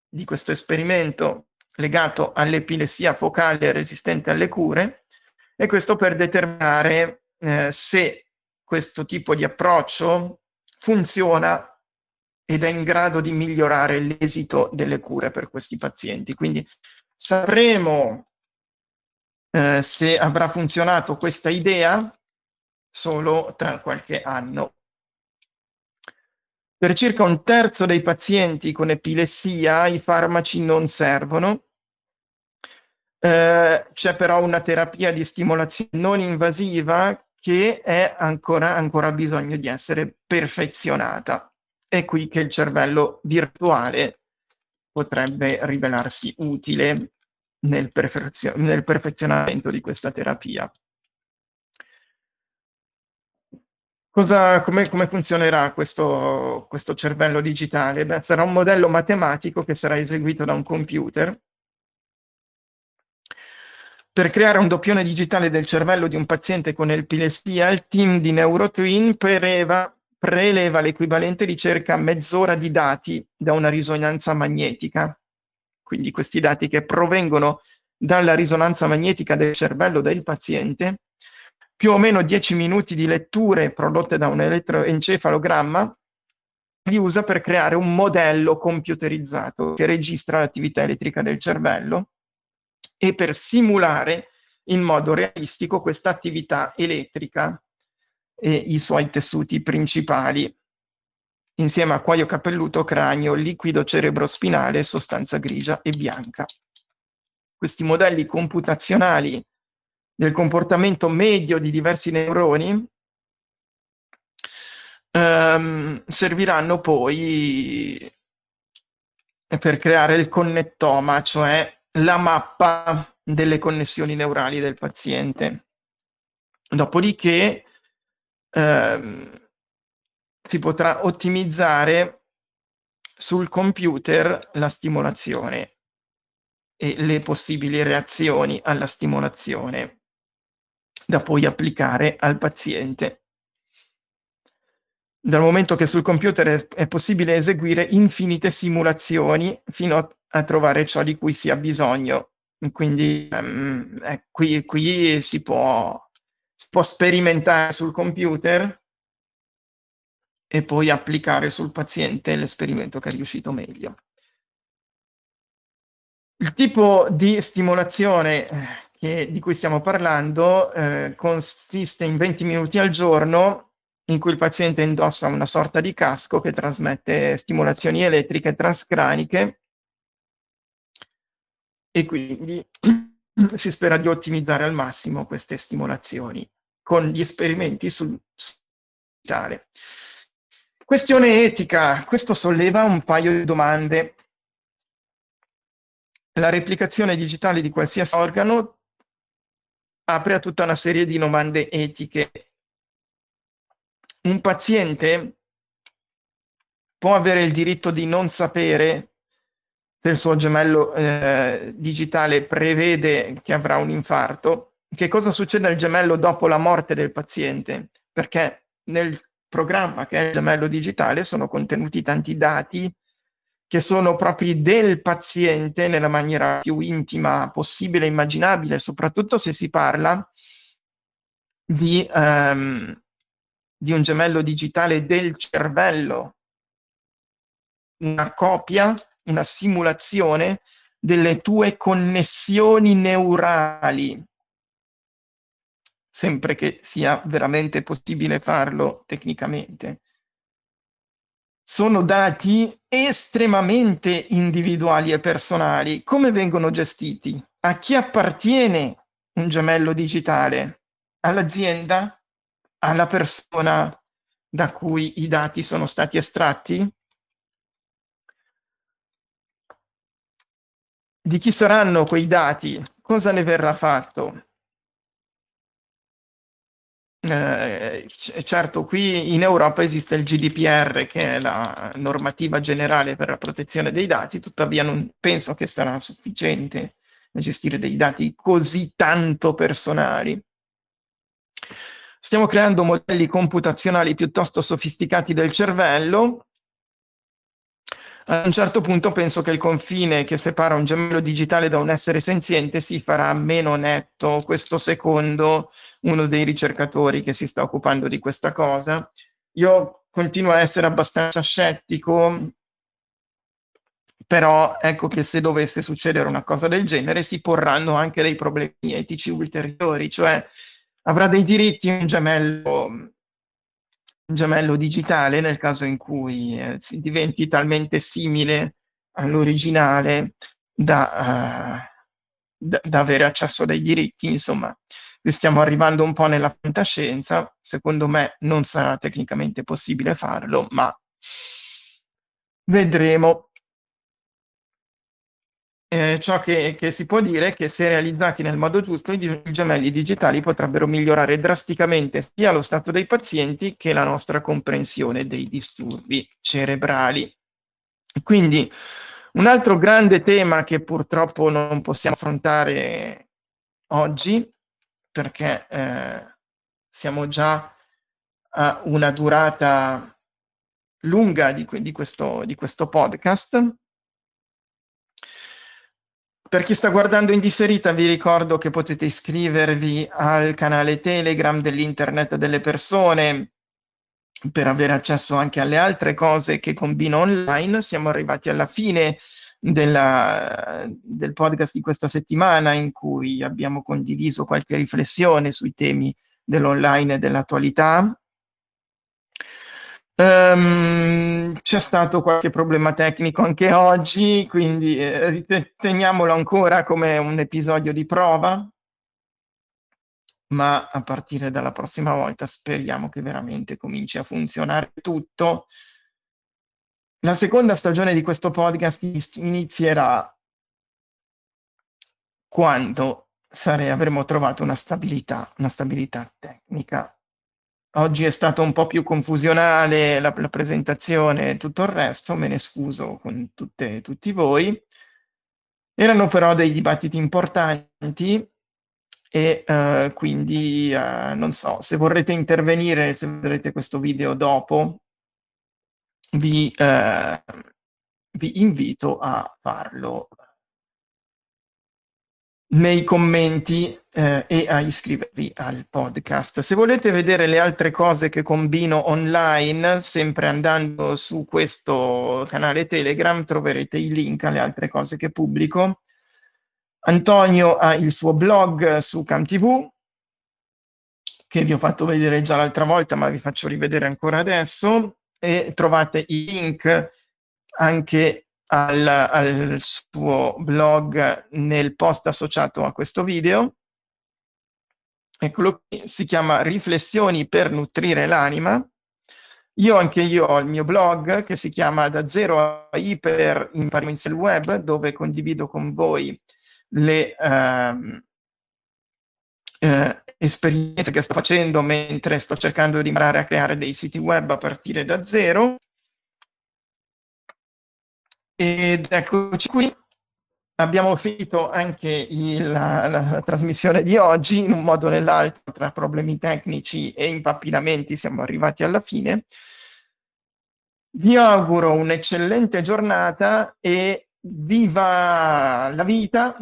A: di questo esperimento legato all'epilessia focale resistente alle cure e questo per determinare eh, se questo tipo di approccio funziona ed è in grado di migliorare l'esito delle cure per questi pazienti. Quindi sapremo eh, se avrà funzionato questa idea solo tra qualche anno. Per circa un terzo dei pazienti con epilessia i farmaci non servono. Eh, c'è però una terapia di stimolazione non invasiva che è ancora, ancora bisogno di essere perfezionata. È qui che il cervello virtuale potrebbe rivelarsi utile nel, perfezio- nel perfezionamento di questa terapia. Cosa, come, come, funzionerà questo, questo cervello digitale? Beh, sarà un modello matematico che sarà eseguito da un computer. Per creare un doppione digitale del cervello di un paziente con epilessia, il team di NeuroTwin preleva, preleva l'equivalente di circa mezz'ora di dati da una risonanza magnetica. Quindi questi dati che provengono dalla risonanza magnetica del cervello del paziente più o meno 10 minuti di letture prodotte da un elettroencefalogramma li usa per creare un modello computerizzato che registra l'attività elettrica del cervello e per simulare in modo realistico questa attività elettrica e i suoi tessuti principali, insieme a cuoio capelluto, cranio, liquido cerebrospinale, sostanza grigia e bianca. Questi modelli computazionali del comportamento medio di diversi neuroni ehm, serviranno poi per creare il connettoma, cioè la mappa delle connessioni neurali del paziente. Dopodiché ehm, si potrà ottimizzare sul computer la stimolazione e le possibili reazioni alla stimolazione da poi applicare al paziente. Dal momento che sul computer è, possibile eseguire infinite simulazioni fino a, a, trovare ciò di cui si ha bisogno. Quindi um, eh, qui, qui si, può, si può sperimentare sul computer e poi applicare sul paziente l'esperimento che è riuscito meglio. Il tipo di stimolazione eh, che, di cui stiamo parlando eh, consiste in 20 minuti al giorno in cui il paziente indossa una sorta di casco che trasmette stimolazioni elettriche transcraniche e quindi si spera di ottimizzare al massimo queste stimolazioni con gli esperimenti sul, digitale. Questione etica, questo solleva un paio di domande. La replicazione digitale di qualsiasi organo apre a tutta una serie di domande etiche. Un paziente può avere il diritto di non sapere se il suo gemello eh, digitale prevede che avrà un infarto, che cosa succede al gemello dopo la morte del paziente, perché nel programma che è il gemello digitale sono contenuti tanti dati che sono propri del paziente nella maniera più intima possibile e immaginabile, soprattutto se si parla di, um, di un gemello digitale del cervello, una copia, una simulazione delle tue connessioni neurali, sempre che sia veramente possibile farlo tecnicamente sono dati estremamente individuali e personali. Come vengono gestiti? A chi appartiene un gemello digitale? All'azienda? Alla persona da cui i dati sono stati estratti? Di chi saranno quei dati? Cosa ne verrà fatto? Eh, certo, qui in Europa esiste il GDPR, che è la normativa generale per la protezione dei dati, tuttavia non penso che sarà sufficiente a gestire dei dati così tanto personali. Stiamo creando modelli computazionali piuttosto sofisticati del cervello a un certo punto penso che il confine che separa un gemello digitale da un essere senziente si farà meno netto. Questo secondo uno dei ricercatori che si sta occupando di questa cosa. Io continuo a essere abbastanza scettico, però ecco che se dovesse succedere una cosa del genere si porranno anche dei problemi etici ulteriori, cioè avrà dei diritti un gemello gemello digitale nel caso in cui eh, si diventi talmente simile all'originale da, uh, da, da, avere accesso ai diritti. Insomma, stiamo arrivando un po' nella fantascienza. Secondo me non sarà tecnicamente possibile farlo, ma vedremo. Eh, ciò che, che, si può dire è che se realizzati nel modo giusto, i, i gemelli digitali potrebbero migliorare drasticamente sia lo stato dei pazienti che la nostra comprensione dei disturbi cerebrali. Quindi un altro grande tema che purtroppo non possiamo affrontare oggi, perché eh, siamo già a una durata lunga di, di, questo, di questo podcast, per chi sta guardando in differita vi ricordo che potete iscrivervi al canale Telegram dell'Internet delle persone per avere accesso anche alle altre cose che combino online. Siamo arrivati alla fine della, del podcast di questa settimana in cui abbiamo condiviso qualche riflessione sui temi dell'online e dell'attualità. Um, c'è stato qualche problema tecnico anche oggi, quindi eh, ancora come un episodio di prova, ma a partire dalla prossima volta speriamo che veramente cominci a funzionare tutto. La seconda stagione di questo podcast inizierà quando sare- avremo trovato una stabilità, una stabilità tecnica. Oggi è stato un po' più confusionale la, la presentazione e tutto il resto, me ne scuso con tutte, tutti voi. Erano però dei dibattiti importanti e uh, quindi uh, non so, se vorrete intervenire, se vedrete questo video dopo, vi, uh, vi invito a farlo nei commenti eh, e a iscrivervi al podcast. Se volete vedere le altre cose che combino online, sempre andando su questo canale Telegram, troverete i link alle altre cose che pubblico. Antonio ha il suo blog su CamTV, che vi ho fatto vedere già l'altra volta, ma vi faccio rivedere ancora adesso, e trovate i link anche al, al suo blog nel post associato a questo video. Eccolo qui, si chiama Riflessioni per nutrire l'anima. Io anche io ho il mio blog che si chiama Da zero a iper impariamo il web, dove condivido con voi le uh, uh, esperienze che sto facendo mentre sto cercando di imparare a creare dei siti web a partire da zero. Ed eccoci qui. Abbiamo finito anche il, la, la, trasmissione di oggi in un modo o nell'altro, tra problemi tecnici e impappinamenti siamo arrivati alla fine. Vi auguro un'eccellente giornata e viva la vita,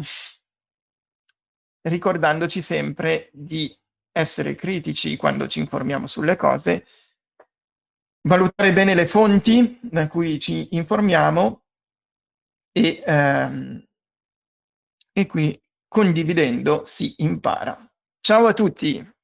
A: ricordandoci sempre di essere critici quando ci informiamo sulle cose, valutare bene le fonti da cui ci informiamo e, ehm, e qui condividendo si impara. Ciao a tutti!